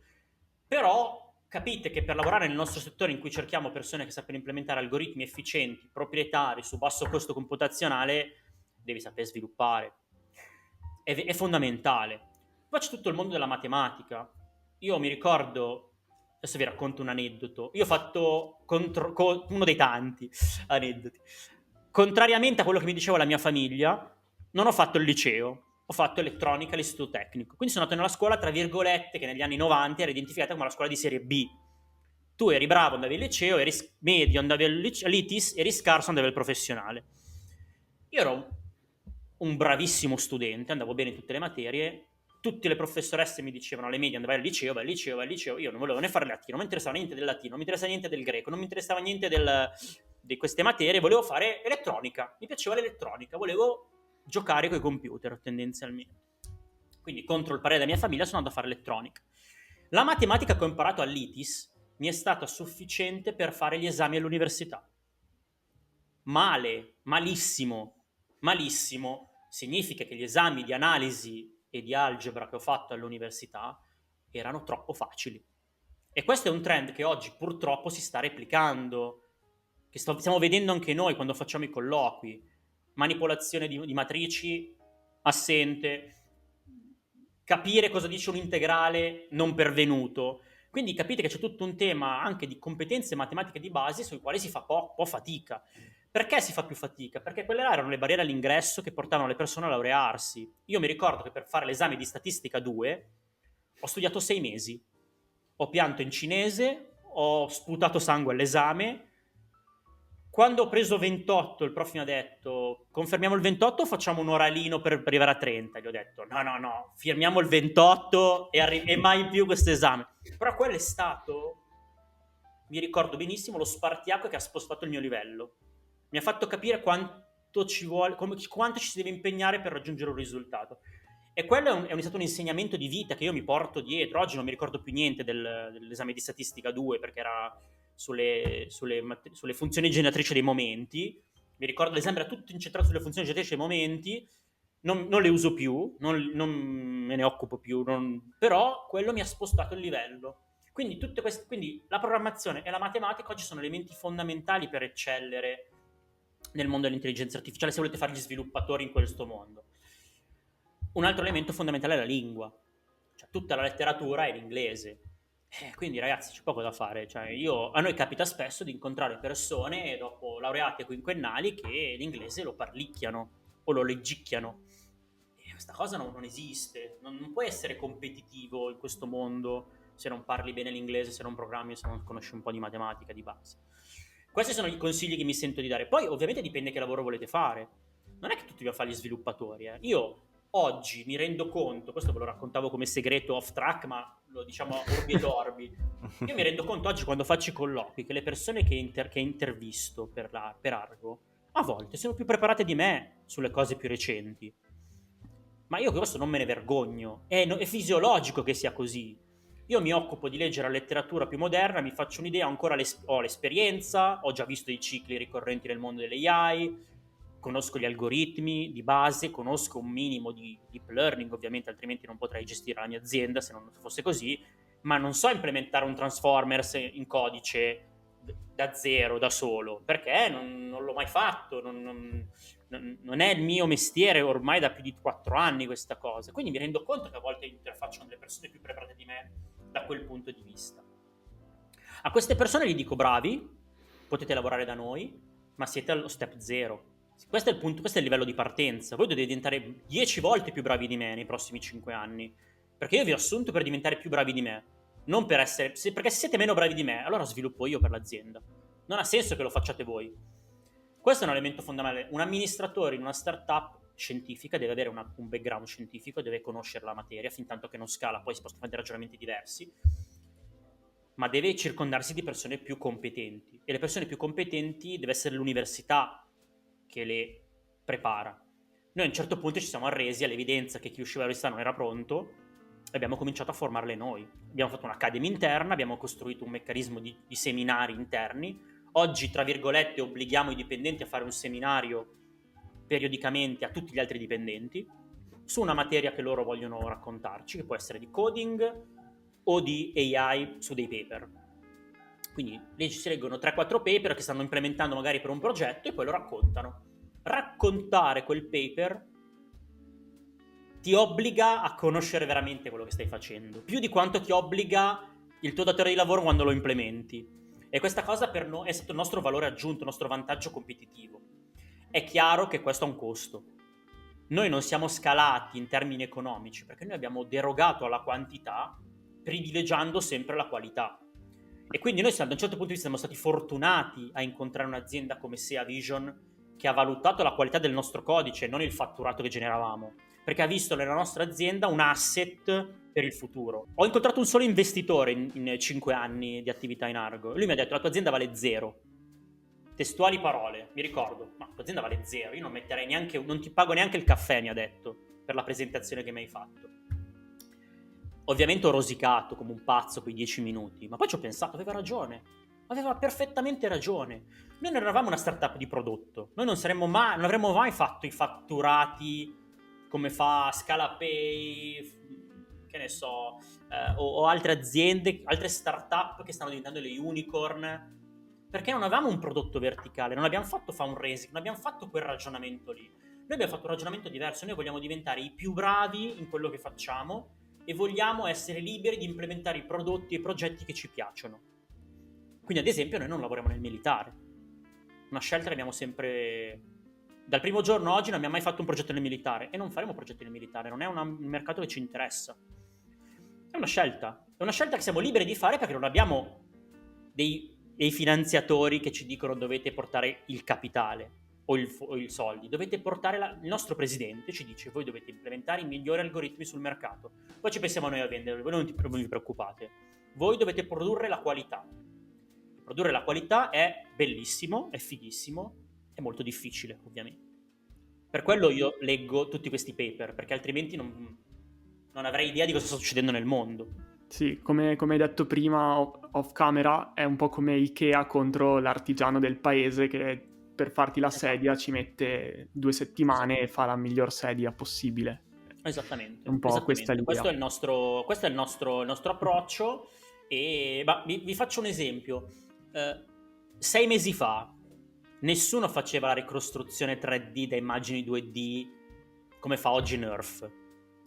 Però capite che per lavorare nel nostro settore in cui cerchiamo persone che sappiano implementare algoritmi efficienti, proprietari, su basso costo computazionale, devi sapere sviluppare. È, è fondamentale. Poi c'è tutto il mondo della matematica. Io mi ricordo, adesso vi racconto un aneddoto. Io ho fatto contro, co- uno dei tanti aneddoti. Contrariamente a quello che mi diceva la mia famiglia, non ho fatto il liceo ho fatto elettronica all'istituto tecnico. Quindi sono andato nella scuola, tra virgolette, che negli anni 90 era identificata come la scuola di serie B. Tu eri bravo, andavi al liceo, eri medio, andavi all'ITIS, eri scarso, andavi al professionale. Io ero un bravissimo studente, andavo bene in tutte le materie, tutte le professoresse mi dicevano alle medie andare al liceo, vai al liceo, vai al liceo, io non volevo né fare latino, non mi interessava niente del latino, non mi interessava niente del greco, non mi interessava niente del, di queste materie, volevo fare elettronica, mi piaceva l'elettronica, volevo giocare con i computer tendenzialmente. Quindi contro il parere della mia famiglia sono andato a fare elettronica. La matematica che ho imparato all'ITIS mi è stata sufficiente per fare gli esami all'università. Male, malissimo, malissimo significa che gli esami di analisi e di algebra che ho fatto all'università erano troppo facili. E questo è un trend che oggi purtroppo si sta replicando, che stiamo vedendo anche noi quando facciamo i colloqui manipolazione di, di matrici assente, capire cosa dice un integrale non pervenuto. Quindi capite che c'è tutto un tema anche di competenze matematiche di base sui quali si fa po', po', fatica. Perché si fa più fatica? Perché quelle là erano le barriere all'ingresso che portavano le persone a laurearsi. Io mi ricordo che per fare l'esame di statistica 2 ho studiato sei mesi. Ho pianto in cinese, ho sputato sangue all'esame, quando ho preso 28, il prof mi ha detto confermiamo il 28 o facciamo un oralino per, arrivare a 30? Gli ho detto no, no, no, firmiamo il 28 e, arri- e mai più questo esame. Però quello è stato, mi ricordo benissimo, lo spartiacque che ha spostato il mio livello. Mi ha fatto capire quanto ci vuole, come, quanto ci si deve impegnare per raggiungere un risultato. E quello è, un, è, stato un insegnamento di vita che io mi porto dietro. Oggi non mi ricordo più niente del, dell'esame di statistica 2 perché era sulle, sulle, sulle funzioni generatrici dei momenti, Mi ricordo l'esame era tutto incentrato sulle funzioni geometriche e momenti, non, non, le uso più, non, non me ne occupo più, non, però quello mi ha spostato il livello. Quindi, queste, quindi la programmazione e la matematica oggi sono elementi fondamentali per eccellere nel mondo dell'intelligenza artificiale se volete fare gli sviluppatori in questo mondo. Un altro elemento fondamentale è la lingua, cioè tutta la letteratura è in inglese. Eh, quindi ragazzi c'è poco da fare, cioè, io, a noi capita spesso di incontrare persone dopo laureate quinquennali che l'inglese lo parlicchiano o lo leggicchiano questa cosa non, non esiste, non, non, puoi essere competitivo in questo mondo se non parli bene l'inglese, se non programmi, se non conosci un po' di matematica di base. Questi sono i consigli che mi sento di dare. Poi ovviamente dipende che lavoro volete fare. Non è che tutti dobbiamo fare gli sviluppatori. Eh. Io oggi mi rendo conto, questo ve lo raccontavo come segreto off track, ma lo diciamo orbi ed orbi. Io mi rendo conto oggi quando faccio i colloqui che le persone che, inter- che intervisto per, la, per Argo a volte sono più preparate di me sulle cose più recenti ma io questo non me ne vergogno, è, è fisiologico che sia così. Io mi occupo di leggere la letteratura più moderna, mi faccio un'idea, ancora l'es- ho l'esperienza, ho già visto i cicli ricorrenti nel mondo delle AI, conosco gli algoritmi di base, conosco un minimo di deep learning, ovviamente altrimenti non potrei gestire la mia azienda se non fosse così, ma non so implementare un Transformers in codice da zero, da solo, perché non, non l'ho mai fatto, non, non, non è il mio mestiere ormai da più di quattro anni questa cosa, quindi mi rendo conto che a volte interfaccio con delle persone più preparate di me da quel punto di vista. A queste persone gli dico bravi, potete lavorare da noi, ma siete allo step zero. Questo è il, punto, questo è il livello di partenza. Voi dovete diventare dieci volte più bravi di me nei prossimi cinque anni. Perché io vi ho assunto per diventare più bravi di me. Non per essere. perché se siete meno bravi di me, allora sviluppo io per l'azienda. Non ha senso che lo facciate voi. Questo è un elemento fondamentale. Un amministratore in una startup scientifica deve avere una, un background scientifico, deve conoscere la materia, fin tanto che non scala, poi si possono fare ragionamenti diversi, ma deve circondarsi di persone più competenti. E le persone più competenti deve essere l'università che le prepara. Noi a un certo punto ci siamo arresi all'evidenza che chi usciva dall'università non era pronto e abbiamo cominciato a formarle noi. Abbiamo fatto un'accademia interna, abbiamo costruito un meccanismo di, di seminari interni, Oggi, tra virgolette, obblighiamo i dipendenti a fare un seminario periodicamente a tutti gli altri dipendenti su una materia che loro vogliono raccontarci, che può essere di coding o di AI su dei paper. Quindi lì si leggono 3-4 paper che stanno implementando magari per un progetto e poi lo raccontano. Raccontare quel paper ti obbliga a conoscere veramente quello che stai facendo, più di quanto ti obbliga il tuo datore di lavoro quando lo implementi. E questa cosa per noi è stato il nostro valore aggiunto, il nostro vantaggio competitivo. È chiaro che questo ha un costo. Noi non siamo scalati in termini economici perché noi abbiamo derogato alla quantità privilegiando sempre la qualità. E quindi noi da un certo punto di vista siamo stati fortunati a incontrare un'azienda come SEA Vision che ha valutato la qualità del nostro codice, non il fatturato che generavamo, perché ha visto nella nostra azienda un asset per il futuro. Ho incontrato un solo investitore in, in 5 anni di attività in Argo lui mi ha detto la tua azienda vale zero. Testuali parole, mi ricordo, ma la tua azienda vale zero, io non metterei neanche, non ti pago neanche il caffè, mi ha detto, per la presentazione che mi hai fatto. Ovviamente ho rosicato come un pazzo quei 10 minuti, ma poi ci ho pensato, aveva ragione, aveva perfettamente ragione. Noi non eravamo una startup di prodotto, noi non, mai, non avremmo mai fatto i fatturati come fa Scalapay, che ne so, eh, o, o, altre aziende, altre start-up che stanno diventando le unicorn, perché non avevamo un prodotto verticale, non abbiamo fatto fundraising, non abbiamo fatto quel ragionamento lì. Noi abbiamo fatto un ragionamento diverso, noi vogliamo diventare i più bravi in quello che facciamo e vogliamo essere liberi di implementare i prodotti e i progetti che ci piacciono. Quindi ad esempio noi non lavoriamo nel militare. Una scelta che abbiamo sempre dal primo giorno oggi non abbiamo mai fatto un progetto nel militare e non faremo progetti nel militare, non è un mercato che ci interessa. È una scelta, è una scelta che siamo liberi di fare perché non abbiamo dei, dei finanziatori che ci dicono dovete portare il capitale o, il, o i soldi, dovete portare la, il nostro presidente ci dice voi dovete implementare i migliori algoritmi sul mercato, poi ci pensiamo noi a venderli, voi non, ti, non vi preoccupate, voi dovete produrre la qualità. Produrre la qualità è bellissimo, è fighissimo, è molto difficile, ovviamente. Per quello io leggo tutti questi paper, perché altrimenti non, non avrei idea di cosa sta succedendo nel mondo. Sì, come, come hai detto prima off, camera, è un po' come Ikea contro l'artigiano del paese che per farti la sedia ci mette due settimane e fa la miglior sedia possibile. Esattamente. Un po' esattamente. questa l'idea. Questo è il nostro, questo è il nostro, il nostro approccio. E bah, vi, vi, faccio un esempio. Eh, sei mesi fa nessuno faceva la ricostruzione 3D da immagini 2D come fa oggi Nerf.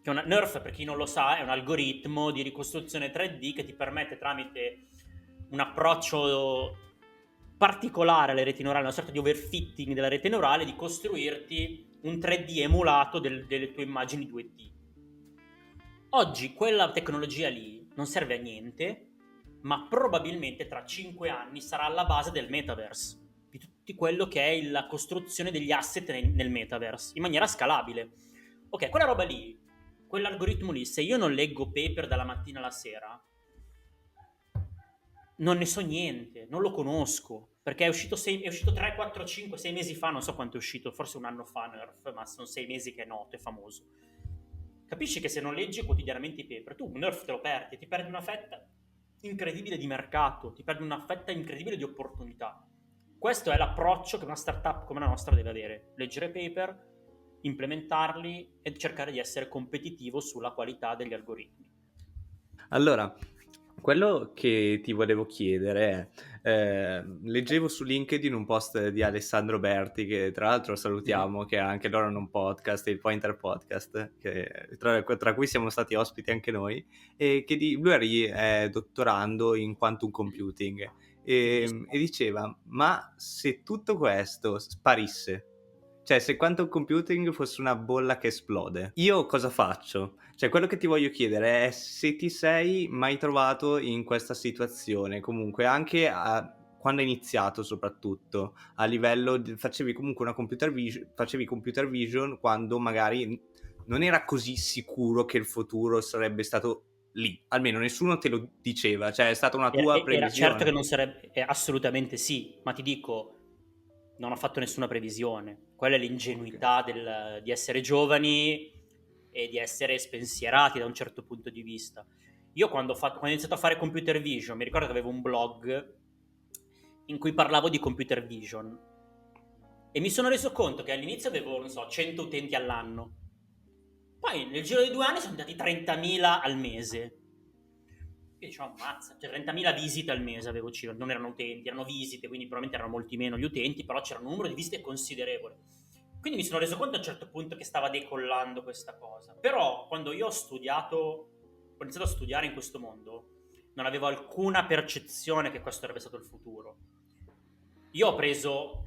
Che una, Nerf, per chi non lo sa, è un algoritmo di ricostruzione 3D che ti permette tramite un approccio particolare alle reti neurali, una sorta di overfitting della rete neurale, di costruirti un 3D emulato del, delle tue immagini 2D. Oggi quella tecnologia lì non serve a niente, ma probabilmente tra 5 anni sarà alla base del metaverse, di tutto quello che è la costruzione degli asset nel metaverse, in maniera scalabile. Ok, quella roba lì, quell'algoritmo lì, se io non leggo paper dalla mattina alla sera, non ne so niente, non lo conosco. Perché è uscito, sei, è uscito 3, 4, 5, 6 mesi fa, non so quanto è uscito, forse un anno fa Nerf, ma sono 6 mesi che è noto, è famoso. Capisci che se non leggi quotidianamente i paper, tu Nerf te lo perdi, ti perdi una fetta incredibile di mercato, ti perdi una fetta incredibile di opportunità. Questo è l'approccio che una startup come la nostra deve avere. Leggere paper, implementarli e cercare di essere competitivo sulla qualità degli algoritmi. Allora, quello che ti volevo chiedere è, eh, leggevo su LinkedIn un post di Alessandro Berti, che tra l'altro salutiamo, che anche loro un podcast, il Pointer Podcast, che, tra, tra, cui siamo stati ospiti anche noi, e che di, lui è dottorando in quantum computing. E, e diceva, ma se tutto questo sparisse, cioè, se quantum computing fosse una bolla che esplode, io cosa faccio? Cioè, quello che ti voglio chiedere è se ti sei mai trovato in questa situazione, comunque anche a, quando hai iniziato soprattutto, a livello, di, facevi comunque una computer vision, facevi computer vision quando magari non era così sicuro che il futuro sarebbe stato lì, almeno nessuno te lo diceva, cioè è stata una tua era, previsione. Era certo che non sarebbe, assolutamente sì, ma ti dico, non ho fatto nessuna previsione, quella è l'ingenuità okay. del, di essere giovani e di essere spensierati da un certo punto di vista. Io quando ho, fatto, quando ho iniziato a fare computer vision, mi ricordo che avevo un blog in cui parlavo di computer vision e mi sono reso conto che all'inizio avevo, non so, 100 utenti all'anno. Poi nel giro di due anni sono andati 30.000 al mese. E dicevo, ammazza, cioè 30.000 visite al mese avevo circa, non erano utenti, erano visite, quindi probabilmente erano molti meno gli utenti, però c'era un numero di visite considerevole. Quindi mi sono reso conto a un certo punto che stava decollando questa cosa. Però quando io ho studiato, ho iniziato a studiare in questo mondo, non avevo alcuna percezione che questo sarebbe stato il futuro. Io ho preso,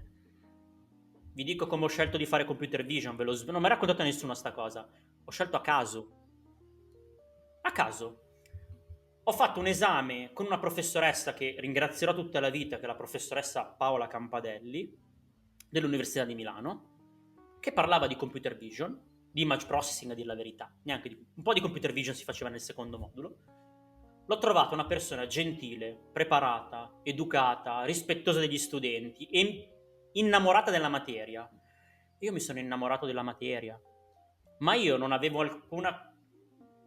vi dico come ho scelto di fare computer vision, ve lo, non mi ha raccontato nessuno sta cosa, ho scelto a caso. A caso. Ho fatto un esame con una professoressa che ringrazierò tutta la vita, che è la professoressa Paola Campadelli, dell'Università di Milano che parlava di computer vision, di image processing a dire la verità, neanche di, un po' di computer vision si faceva nel secondo modulo. L'ho trovata una persona gentile, preparata, educata, rispettosa degli studenti e innamorata della materia. Io mi sono innamorato della materia, ma io non avevo alcuna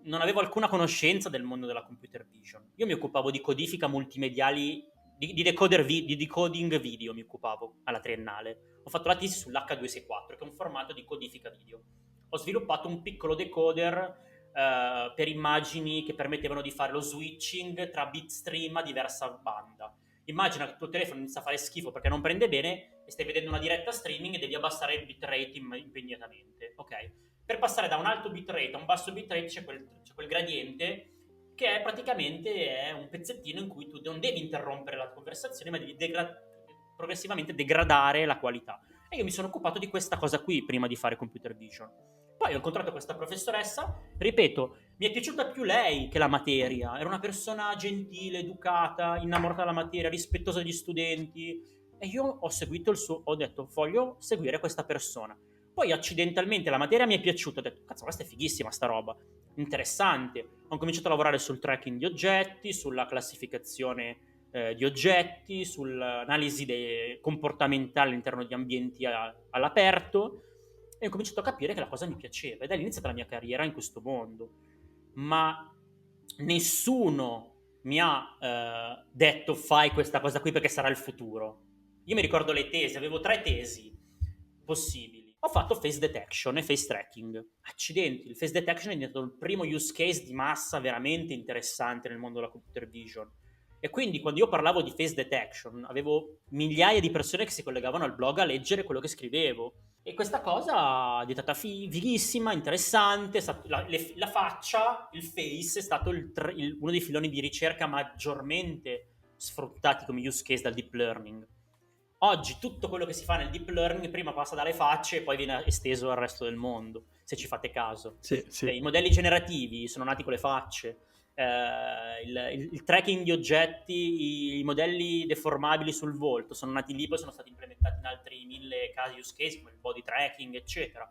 non avevo alcuna conoscenza del mondo della computer vision. Io mi occupavo di codifica multimediali, di, di, vi, di decoding video mi occupavo alla triennale ho fatto la tesi sull'H264, che è un formato di codifica video. Ho sviluppato un piccolo decoder Uh, per immagini che permettevano di fare lo switching tra bitstream a diversa banda. Immagina che il tuo telefono inizia a fare schifo perché non prende bene e stai vedendo una diretta streaming e devi abbassare il bitrate impegnatamente. Ok? Per passare da un alto bitrate a un basso bitrate c'è quel, c'è quel gradiente che è praticamente è un pezzettino in cui tu non devi interrompere la conversazione ma devi degradare progressivamente degradare la qualità. E io mi sono occupato di questa cosa qui prima di fare computer vision. Poi ho incontrato questa professoressa, ripeto, mi è piaciuta più lei che la materia. Era una persona gentile, educata, innamorata della materia, rispettosa degli studenti. E io ho seguito il suo, ho detto, voglio seguire questa persona. Poi accidentalmente la materia mi è piaciuta, ho detto, cazzo, questa è fighissima sta roba, interessante. Ho cominciato a lavorare sul tracking di oggetti, sulla classificazione eh, di oggetti, sull'analisi comportamentale all'interno di ambienti a, all'aperto e ho cominciato a capire che la cosa mi piaceva ed è iniziata la mia carriera in questo mondo. Ma nessuno mi ha eh, detto fai questa cosa qui perché sarà il futuro. io mi ricordo le tesi, avevo tre tesi possibili. Ho fatto face detection e face tracking. Accidenti, il face detection è diventato il primo use case di massa veramente interessante nel mondo della computer vision. E quindi quando io parlavo di face detection, avevo migliaia di persone che si collegavano al blog a leggere quello che scrivevo. E questa cosa è diventata fighissima, interessante. La, le, la, faccia, il face, è stato il, il, uno dei filoni di ricerca maggiormente sfruttati come use case dal deep learning. Oggi tutto quello che si fa nel deep learning prima passa dalle facce e poi viene esteso al resto del mondo, se ci fate caso. Sì, sì. I modelli generativi sono nati con le facce eh, il, il, il, tracking di oggetti, i modelli deformabili sul volto sono nati lì, poi sono stati implementati in altri mille casi use case come il body tracking, eccetera.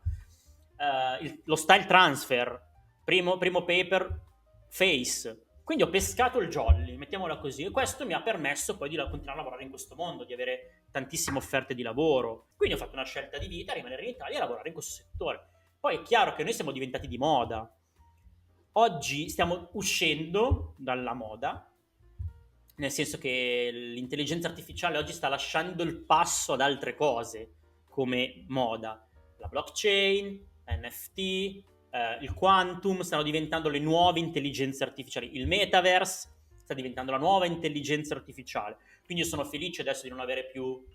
Eh, il, lo style transfer, primo, primo paper, face. Quindi ho pescato il jolly, mettiamola così, e questo mi ha permesso poi di continuare a lavorare in questo mondo, di avere tantissime offerte di lavoro. Quindi ho fatto una scelta di vita, rimanere in Italia e lavorare in questo settore. Poi è chiaro che noi siamo diventati di moda, Oggi stiamo uscendo dalla moda, nel senso che l'intelligenza artificiale oggi sta lasciando il passo ad altre cose come moda. La blockchain, NFT, eh, il quantum stanno diventando le nuove intelligenze artificiali. Il metaverse sta diventando la nuova intelligenza artificiale. Quindi sono felice adesso di non avere più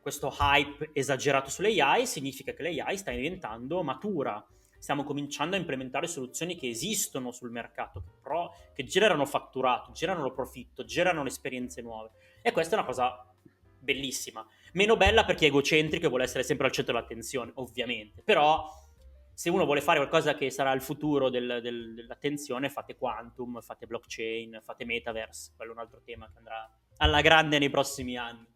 questo hype esagerato sulle AI, significa che l'AI sta diventando matura stiamo cominciando a implementare soluzioni che esistono sul mercato, pro, che generano fatturato, generano profitto, generano esperienze nuove. E questa è una cosa bellissima. Meno bella per chi è egocentrico e vuole essere sempre al centro dell'attenzione, ovviamente. Però se uno vuole fare qualcosa che sarà il futuro del, del, dell'attenzione, fate quantum, fate blockchain, fate metaverse. Quello è un altro tema che andrà alla grande nei prossimi anni.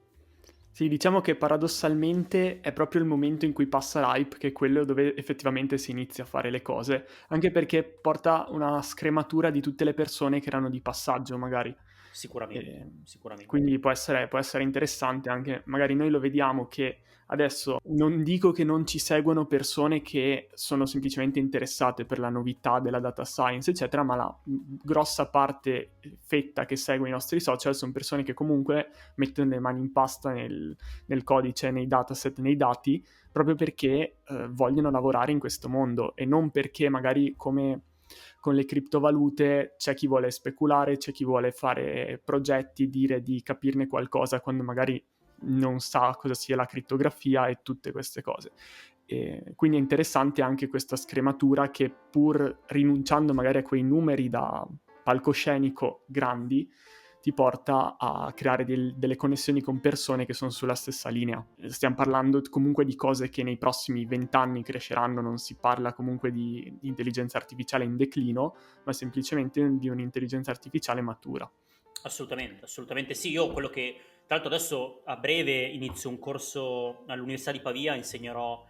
Sì, diciamo che paradossalmente è proprio il momento in cui passa l'hype che è quello dove effettivamente si inizia a fare le cose, anche perché porta una scrematura di tutte le persone che erano di passaggio magari. Sicuramente, e, ehm, sicuramente. Quindi può essere, può essere interessante anche, magari noi lo vediamo che Adesso non dico che non ci seguono persone che sono semplicemente interessate per la novità della data science, eccetera, ma la grossa parte fetta che segue i nostri social sono persone che comunque mettono le mani in pasta nel, nel codice, nei dataset, nei dati, proprio perché eh, vogliono lavorare in questo mondo e non perché magari come con le criptovalute c'è chi vuole speculare, c'è chi vuole fare progetti, dire di capirne qualcosa quando magari non sa cosa sia la crittografia e tutte queste cose. E quindi è interessante anche questa scrematura che pur rinunciando magari a quei numeri da palcoscenico grandi, ti porta a creare del, delle connessioni con persone che sono sulla stessa linea. Stiamo parlando comunque di cose che nei prossimi vent'anni cresceranno, non si parla comunque di, di intelligenza artificiale in declino, ma semplicemente di un'intelligenza artificiale matura. Assolutamente, assolutamente sì. Io quello che tra l'altro adesso a breve inizio un corso all'Università di Pavia, insegnerò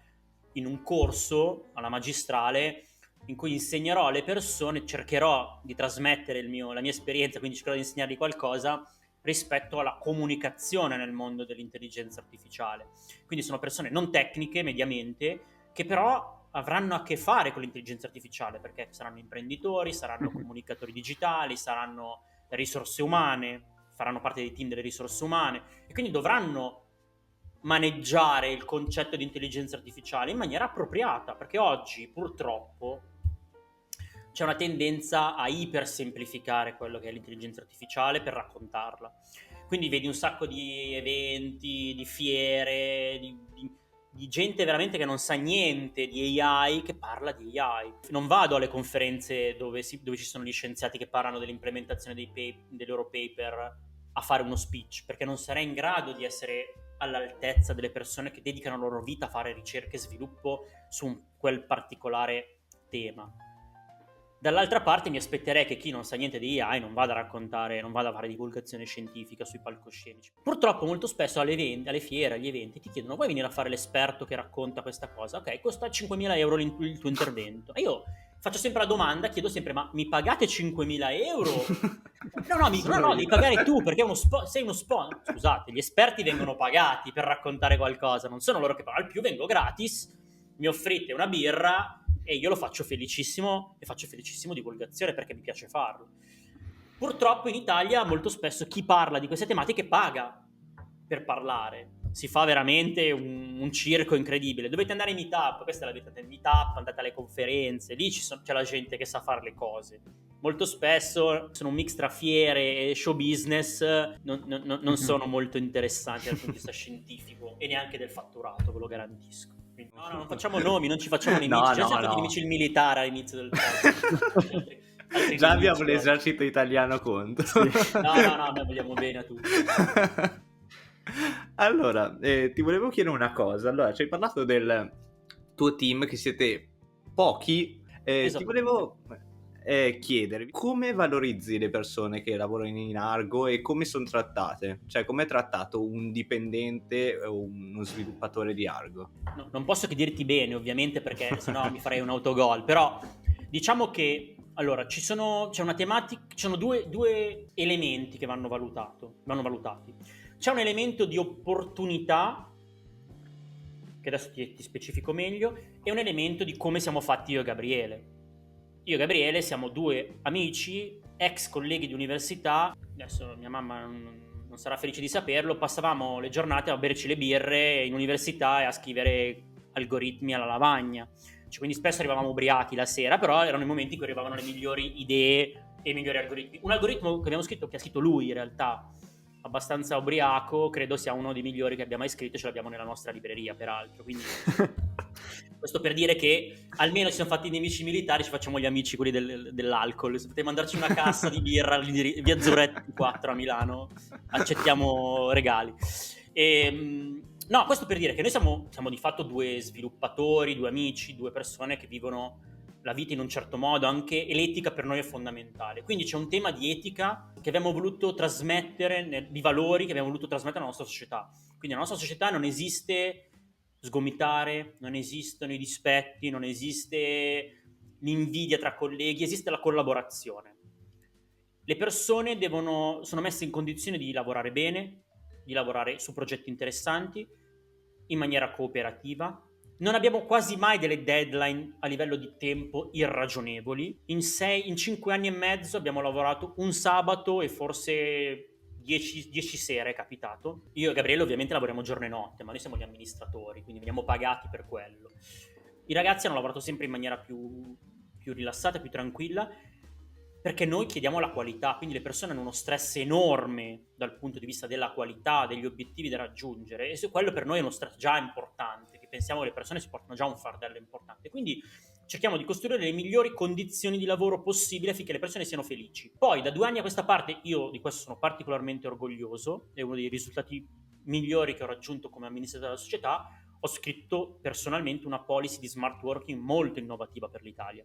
in un corso alla magistrale in cui insegnerò alle persone, cercherò di trasmettere mio, la mia esperienza, quindi cercherò di insegnargli qualcosa rispetto alla comunicazione nel mondo dell'intelligenza artificiale. Quindi sono persone non tecniche, mediamente, che però avranno a che fare con l'intelligenza artificiale, perché saranno imprenditori, saranno comunicatori digitali, saranno risorse umane, faranno parte dei team delle risorse umane e quindi dovranno maneggiare il concetto di intelligenza artificiale in maniera appropriata, perché oggi purtroppo c'è una tendenza a ipersemplificare quello che è l'intelligenza artificiale per raccontarla. Quindi vedi un sacco di eventi, di fiere, di, di, di gente veramente che non sa niente di AI che parla di AI. Non vado alle conferenze dove, si, dove ci sono gli scienziati che parlano dell'implementazione dei, pay, dei loro paper a fare uno speech, perché non sarei in grado di essere all'altezza delle persone che dedicano la loro vita a fare ricerca e sviluppo su quel particolare tema. Dall'altra parte mi aspetterei che chi non sa niente di AI non vada a raccontare, non vada a fare divulgazione scientifica sui palcoscenici. Purtroppo molto spesso alle, eventi, alle fiere, agli eventi ti chiedono vuoi venire a fare l'esperto che racconta questa cosa? Ok, costa 5.000 euro il tuo intervento. E io faccio sempre la domanda, chiedo sempre, ma mi pagate 5.000 euro? [laughs] No, no, mi, no, no, devi pagare tu perché uno spo- sei uno sponsor. Scusate, gli esperti vengono pagati per raccontare qualcosa, non sono loro che pagano, al più vengo gratis, mi offrite una birra e io lo faccio felicissimo e faccio felicissimo divulgazione perché mi piace farlo. Purtroppo in Italia molto spesso chi parla di queste tematiche paga per parlare. Si fa veramente un, un, circo incredibile. Dovete andare in meetup, questa è la vita del meetup, andate alle conferenze, lì sono, c'è la gente che sa fare le cose. Molto spesso sono un mix tra fiere e show business, non, non, non mhm. sono molto interessanti dal punto di vista [laughs] scientifico e neanche del fatturato, ve lo garantisco. no, no, non facciamo [laughs] nomi, non ci facciamo nemici. No, Già no, no. nemici il militare all'inizio del [laughs] podcast. Già abbiamo l'esercito italiano contro. Sì. No, no, no, noi vogliamo bene a tutti. Allora, eh, ti volevo chiedere una cosa. Allora, ci hai parlato del tuo team, che siete pochi. Eh, esatto. Ti volevo eh, chiedere come valorizzi le persone che lavorano in Argo e come sono trattate? Cioè, come è trattato un dipendente o uno sviluppatore di Argo? No, non posso che dirti bene, ovviamente, perché sennò mi farei un autogol, però diciamo che allora, ci sono, c'è una tematica, ci sono due, due elementi che vanno, vanno valutati. C'è un elemento di opportunità, che adesso ti, ti specifico meglio, e un elemento di come siamo fatti io e Gabriele. Io e Gabriele siamo due amici, ex colleghi di università, adesso mia mamma non, sarà felice di saperlo, passavamo le giornate a berci le birre in università e a scrivere algoritmi alla lavagna. Cioè, quindi spesso arrivavamo ubriachi la sera, però erano i momenti in cui arrivavano le migliori idee e i migliori algoritmi. Un algoritmo che abbiamo scritto, che ha scritto lui in realtà, abbastanza ubriaco, credo sia uno dei migliori che abbiamo mai scritto, ce l'abbiamo nella nostra libreria peraltro. Quindi [laughs] questo per dire che almeno ci siamo fatti i nemici militari, ci facciamo gli amici quelli del, dell'alcol. Se potete mandarci una cassa di birra via Zuretti 4 a Milano, accettiamo regali. E, ehm, No, questo per dire che noi siamo, siamo, di fatto due sviluppatori, due amici, due persone che vivono la vita in un certo modo, anche e l'etica per noi è fondamentale. Quindi c'è un tema di etica che abbiamo voluto trasmettere, di valori che abbiamo voluto trasmettere alla nostra società. Quindi nella nostra società non esiste sgomitare, non esistono i dispetti, non esiste l'invidia tra colleghi, esiste la collaborazione. Le persone devono, sono messe in condizione di lavorare bene, di lavorare su progetti interessanti in maniera cooperativa. Non abbiamo quasi mai delle deadline a livello di tempo irragionevoli. In, sei, in cinque anni e mezzo abbiamo lavorato un sabato e forse dieci, dieci sere è capitato. Io e Gabriele ovviamente lavoriamo giorno e notte, ma noi siamo gli amministratori, quindi veniamo pagati per quello. I ragazzi hanno lavorato sempre in maniera più, più rilassata, più tranquilla perché noi chiediamo la qualità, quindi le persone hanno uno stress enorme dal punto di vista della qualità, degli obiettivi da raggiungere e quello per noi è uno stress già importante, che pensiamo che le persone si portano già un fardello importante. Quindi cerchiamo di costruire le migliori condizioni di lavoro possibili affinché le persone siano felici. Poi da due anni a questa parte io di questo sono particolarmente orgoglioso, è uno dei risultati migliori che ho raggiunto come amministratore della società, ho scritto personalmente una policy di smart working molto innovativa per l'Italia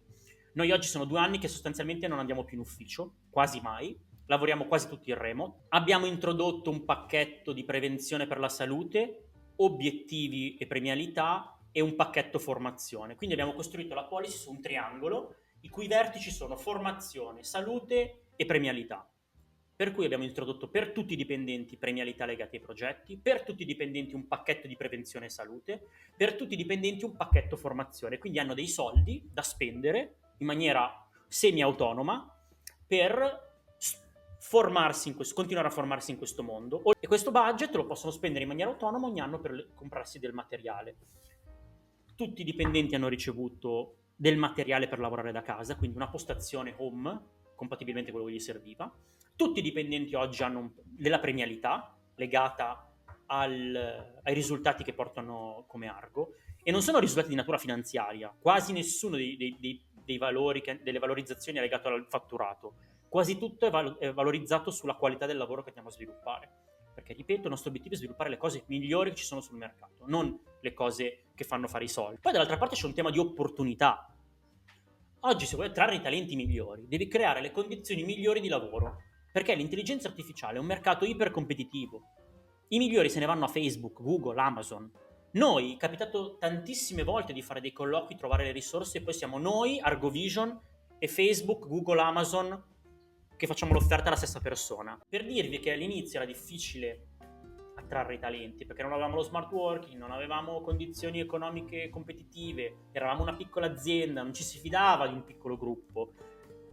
noi oggi sono due anni che sostanzialmente non andiamo più in ufficio, quasi mai, lavoriamo quasi tutti in remote. Abbiamo introdotto un pacchetto di prevenzione per la salute, obiettivi e premialità e un pacchetto formazione. Quindi abbiamo costruito la policy su un triangolo i cui vertici sono formazione, salute e premialità. Per cui abbiamo introdotto per tutti i dipendenti premialità legate ai progetti, per tutti i dipendenti un pacchetto di prevenzione e salute, per tutti i dipendenti un pacchetto formazione. Quindi hanno dei soldi da spendere in maniera semi-autonoma per formarsi in questo, continuare a formarsi in questo mondo e questo budget lo possono spendere in maniera autonoma ogni anno per comprarsi del materiale. Tutti i dipendenti hanno ricevuto del materiale per lavorare da casa, quindi una postazione home, compatibilmente con quello che gli serviva. Tutti i dipendenti oggi hanno un, della premialità legata al, ai risultati che portano come Argo e non sono risultati di natura finanziaria. Quasi nessuno dei, dei, dei dei valori, che, delle valorizzazioni legate al fatturato. Quasi tutto è, val- è valorizzato sulla qualità del lavoro che andiamo a sviluppare. Perché, ripeto, il nostro obiettivo è sviluppare le cose migliori che ci sono sul mercato, non le cose che fanno fare i soldi. Poi dall'altra parte c'è un tema di opportunità. Oggi se vuoi attrarre i talenti migliori, devi creare le condizioni migliori di lavoro, perché l'intelligenza artificiale è un mercato ipercompetitivo. I migliori se ne vanno a Facebook, Google, Amazon, noi è capitato tantissime volte di fare dei colloqui, trovare le risorse e poi siamo noi, Argovision e Facebook, Google, Amazon che facciamo l'offerta alla stessa persona. Per dirvi che all'inizio era difficile attrarre i talenti perché non avevamo lo smart working, non avevamo condizioni economiche competitive, eravamo una piccola azienda, non ci si fidava di un piccolo gruppo.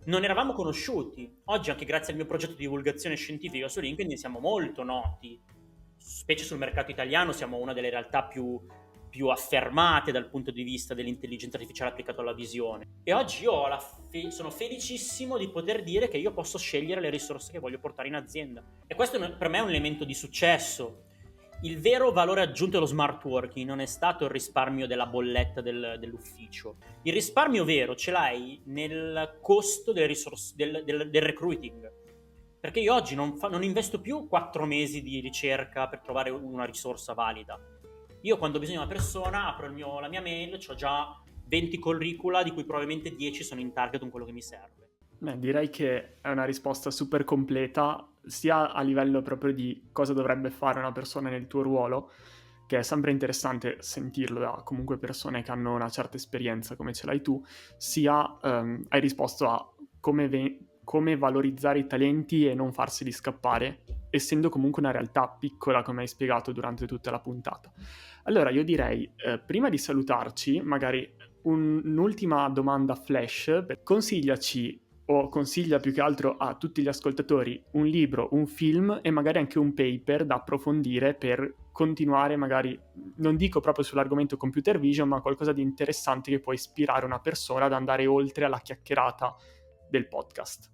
Non eravamo conosciuti. Oggi, anche grazie al mio progetto di divulgazione scientifica su LinkedIn, siamo molto noti specie sul mercato italiano, siamo una delle realtà più, più affermate dal punto di vista dell'intelligenza artificiale applicato alla visione. E oggi io fe- sono felicissimo di poter dire che io posso scegliere le risorse che voglio portare in azienda. E questo per me è un elemento di successo. Il vero valore aggiunto dello smart working non è stato il risparmio della bolletta del, dell'ufficio. Il risparmio vero ce l'hai nel costo risorse, del, del, del recruiting perché io oggi non, fa, non investo più quattro mesi di ricerca per trovare una risorsa valida. Io quando ho bisogno di una persona apro mio, la mia mail, ho già 20 curricula, di cui probabilmente 10 sono in target con quello che mi serve. Beh, direi che è una risposta super completa, sia a livello proprio di cosa dovrebbe fare una persona nel tuo ruolo, che è sempre interessante sentirlo da comunque persone che hanno una certa esperienza come ce l'hai tu, sia um, hai risposto a come, ve- come valorizzare i talenti e non farseli scappare, essendo comunque una realtà piccola, come hai spiegato durante tutta la puntata. Allora io direi, eh, prima di salutarci, magari un, un'ultima domanda flash, consigliaci o consiglia più che altro a tutti gli ascoltatori un libro, un film e magari anche un paper da approfondire per continuare magari, non dico proprio sull'argomento computer vision, ma qualcosa di interessante che può ispirare una persona ad andare oltre alla chiacchierata del podcast?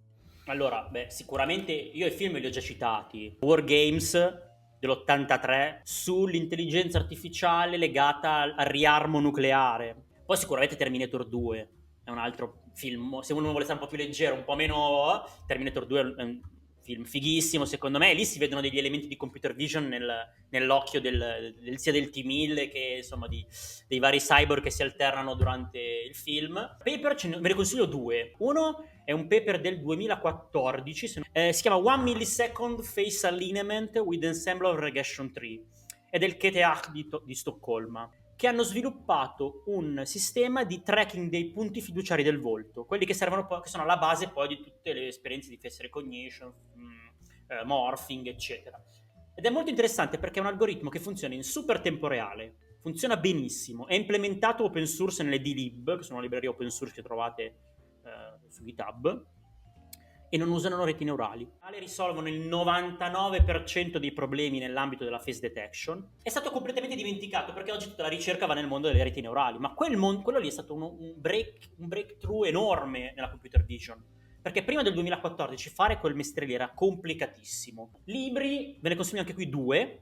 Allora, beh, sicuramente io i film li ho già citati. War Games dell'83 sull'intelligenza artificiale legata al, riarmo nucleare. Poi sicuramente Terminator 2 è un altro film, se uno vuole stare un po' più leggero, un po' meno... Terminator 2 è un film fighissimo secondo me, lì si vedono degli elementi di computer vision nel, nell'occhio del, del, sia del T-1000 che insomma di, dei vari cyborg che si alternano durante il film. Paper ce ne, ve ne consiglio due. Uno è un paper del 2014, eh, si chiama One Millisecond Face Alignment with Ensemble of Regression Tree, è del KTH di, di Stoccolma che hanno sviluppato un sistema di tracking dei punti fiduciari del volto, quelli che servono poi, che sono alla base poi di tutte le esperienze di face recognition, mh, mm, eh, morphing, eccetera. Ed è molto interessante perché è un algoritmo che funziona in super tempo reale, funziona benissimo, è implementato open source nelle DLib, che sono librerie open source che trovate eh, su GitHub, e non usano reti neurali. Risolvono il 99% dei problemi nell'ambito della face detection. È stato completamente dimenticato perché oggi tutta la ricerca va nel mondo delle reti neurali, ma quel mon- quello lì è stato un, un, break, un breakthrough enorme nella computer vision. Perché prima del 2014 fare quel mestiere lì era complicatissimo. Libri, ve ne consiglio anche qui due.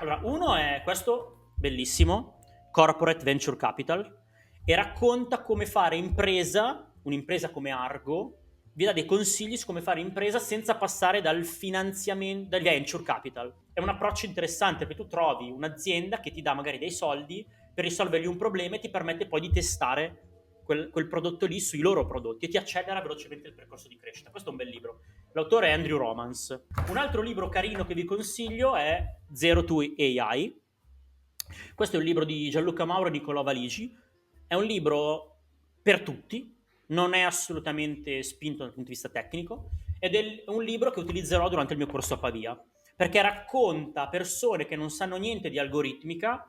Allora, uno è questo, bellissimo, Corporate Venture Capital, e racconta come fare impresa, un'impresa come Argo, vi dà dei consigli su come fare impresa senza passare dal finanziamento, dal venture capital. È un approccio interessante perché tu trovi un'azienda che ti dà magari dei soldi per risolvergli un problema e ti permette poi di testare quel, quel prodotto lì sui loro prodotti e ti accelera velocemente il percorso di crescita. Questo è un bel libro. L'autore è Andrew Romans. Un altro libro carino che vi consiglio è Zero to AI. Questo è un libro di Gianluca Mauro e Nicolò Valigi. È un libro per tutti, non è assolutamente spinto dal punto di vista tecnico ed è un libro che utilizzerò durante il mio corso a Pavia, perché racconta a persone che non sanno niente di algoritmica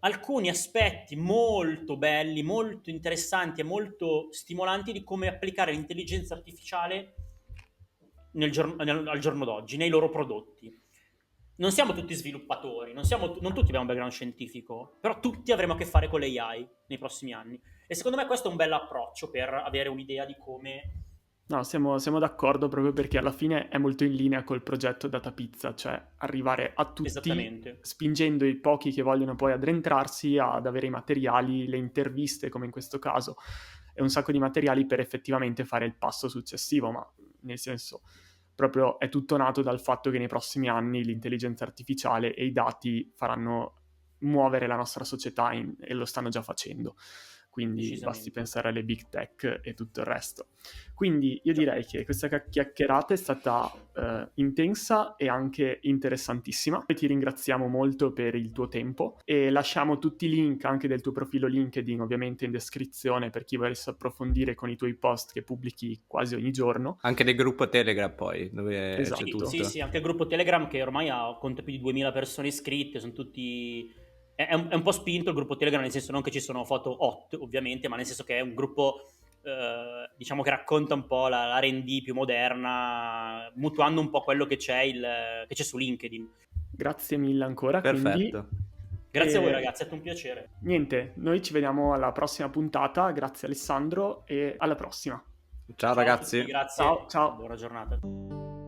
alcuni aspetti molto belli, molto interessanti e molto stimolanti di come applicare l'intelligenza artificiale nel giorno, nel, al giorno d'oggi, nei loro prodotti. Non siamo tutti sviluppatori, non, siamo, non tutti abbiamo un background scientifico, però tutti avremo a che fare con l'AI nei prossimi anni. E secondo me questo è un bel approccio per avere un'idea di come... No, siamo, siamo, d'accordo proprio perché alla fine è molto in linea col progetto Data Pizza, cioè arrivare a tutti spingendo i pochi che vogliono poi addentrarsi ad avere i materiali, le interviste come in questo caso e un sacco di materiali per effettivamente fare il passo successivo, ma nel senso proprio è tutto nato dal fatto che nei prossimi anni l'intelligenza artificiale e i dati faranno muovere la nostra società in, e lo stanno già facendo quindi basti pensare alle big tech e tutto il resto. Quindi io direi che questa chiacchierata è stata uh, intensa e anche interessantissima. E ti ringraziamo molto per il tuo tempo e lasciamo tutti i link anche del tuo profilo LinkedIn ovviamente in descrizione per chi volesse approfondire con i tuoi post che pubblichi quasi ogni giorno. Anche del gruppo Telegram poi, dove esatto. c'è tutto. Sì, sì, anche il gruppo Telegram che ormai ha, conta più di 2000 persone iscritte, sono tutti è un, è un, po' spinto il gruppo Telegram, nel senso non che ci sono foto hot, ovviamente, ma nel senso che è un gruppo, eh, diciamo, che racconta un po' la, la R&D più moderna, mutuando un po' quello che c'è, il, che c'è su LinkedIn. Grazie mille ancora. Perfetto. Quindi... Grazie e... a voi ragazzi, è stato un piacere. Niente, noi ci vediamo alla prossima puntata, grazie Alessandro e alla prossima. Ciao, ciao ragazzi. Grazie. Ciao, ciao. Buona giornata.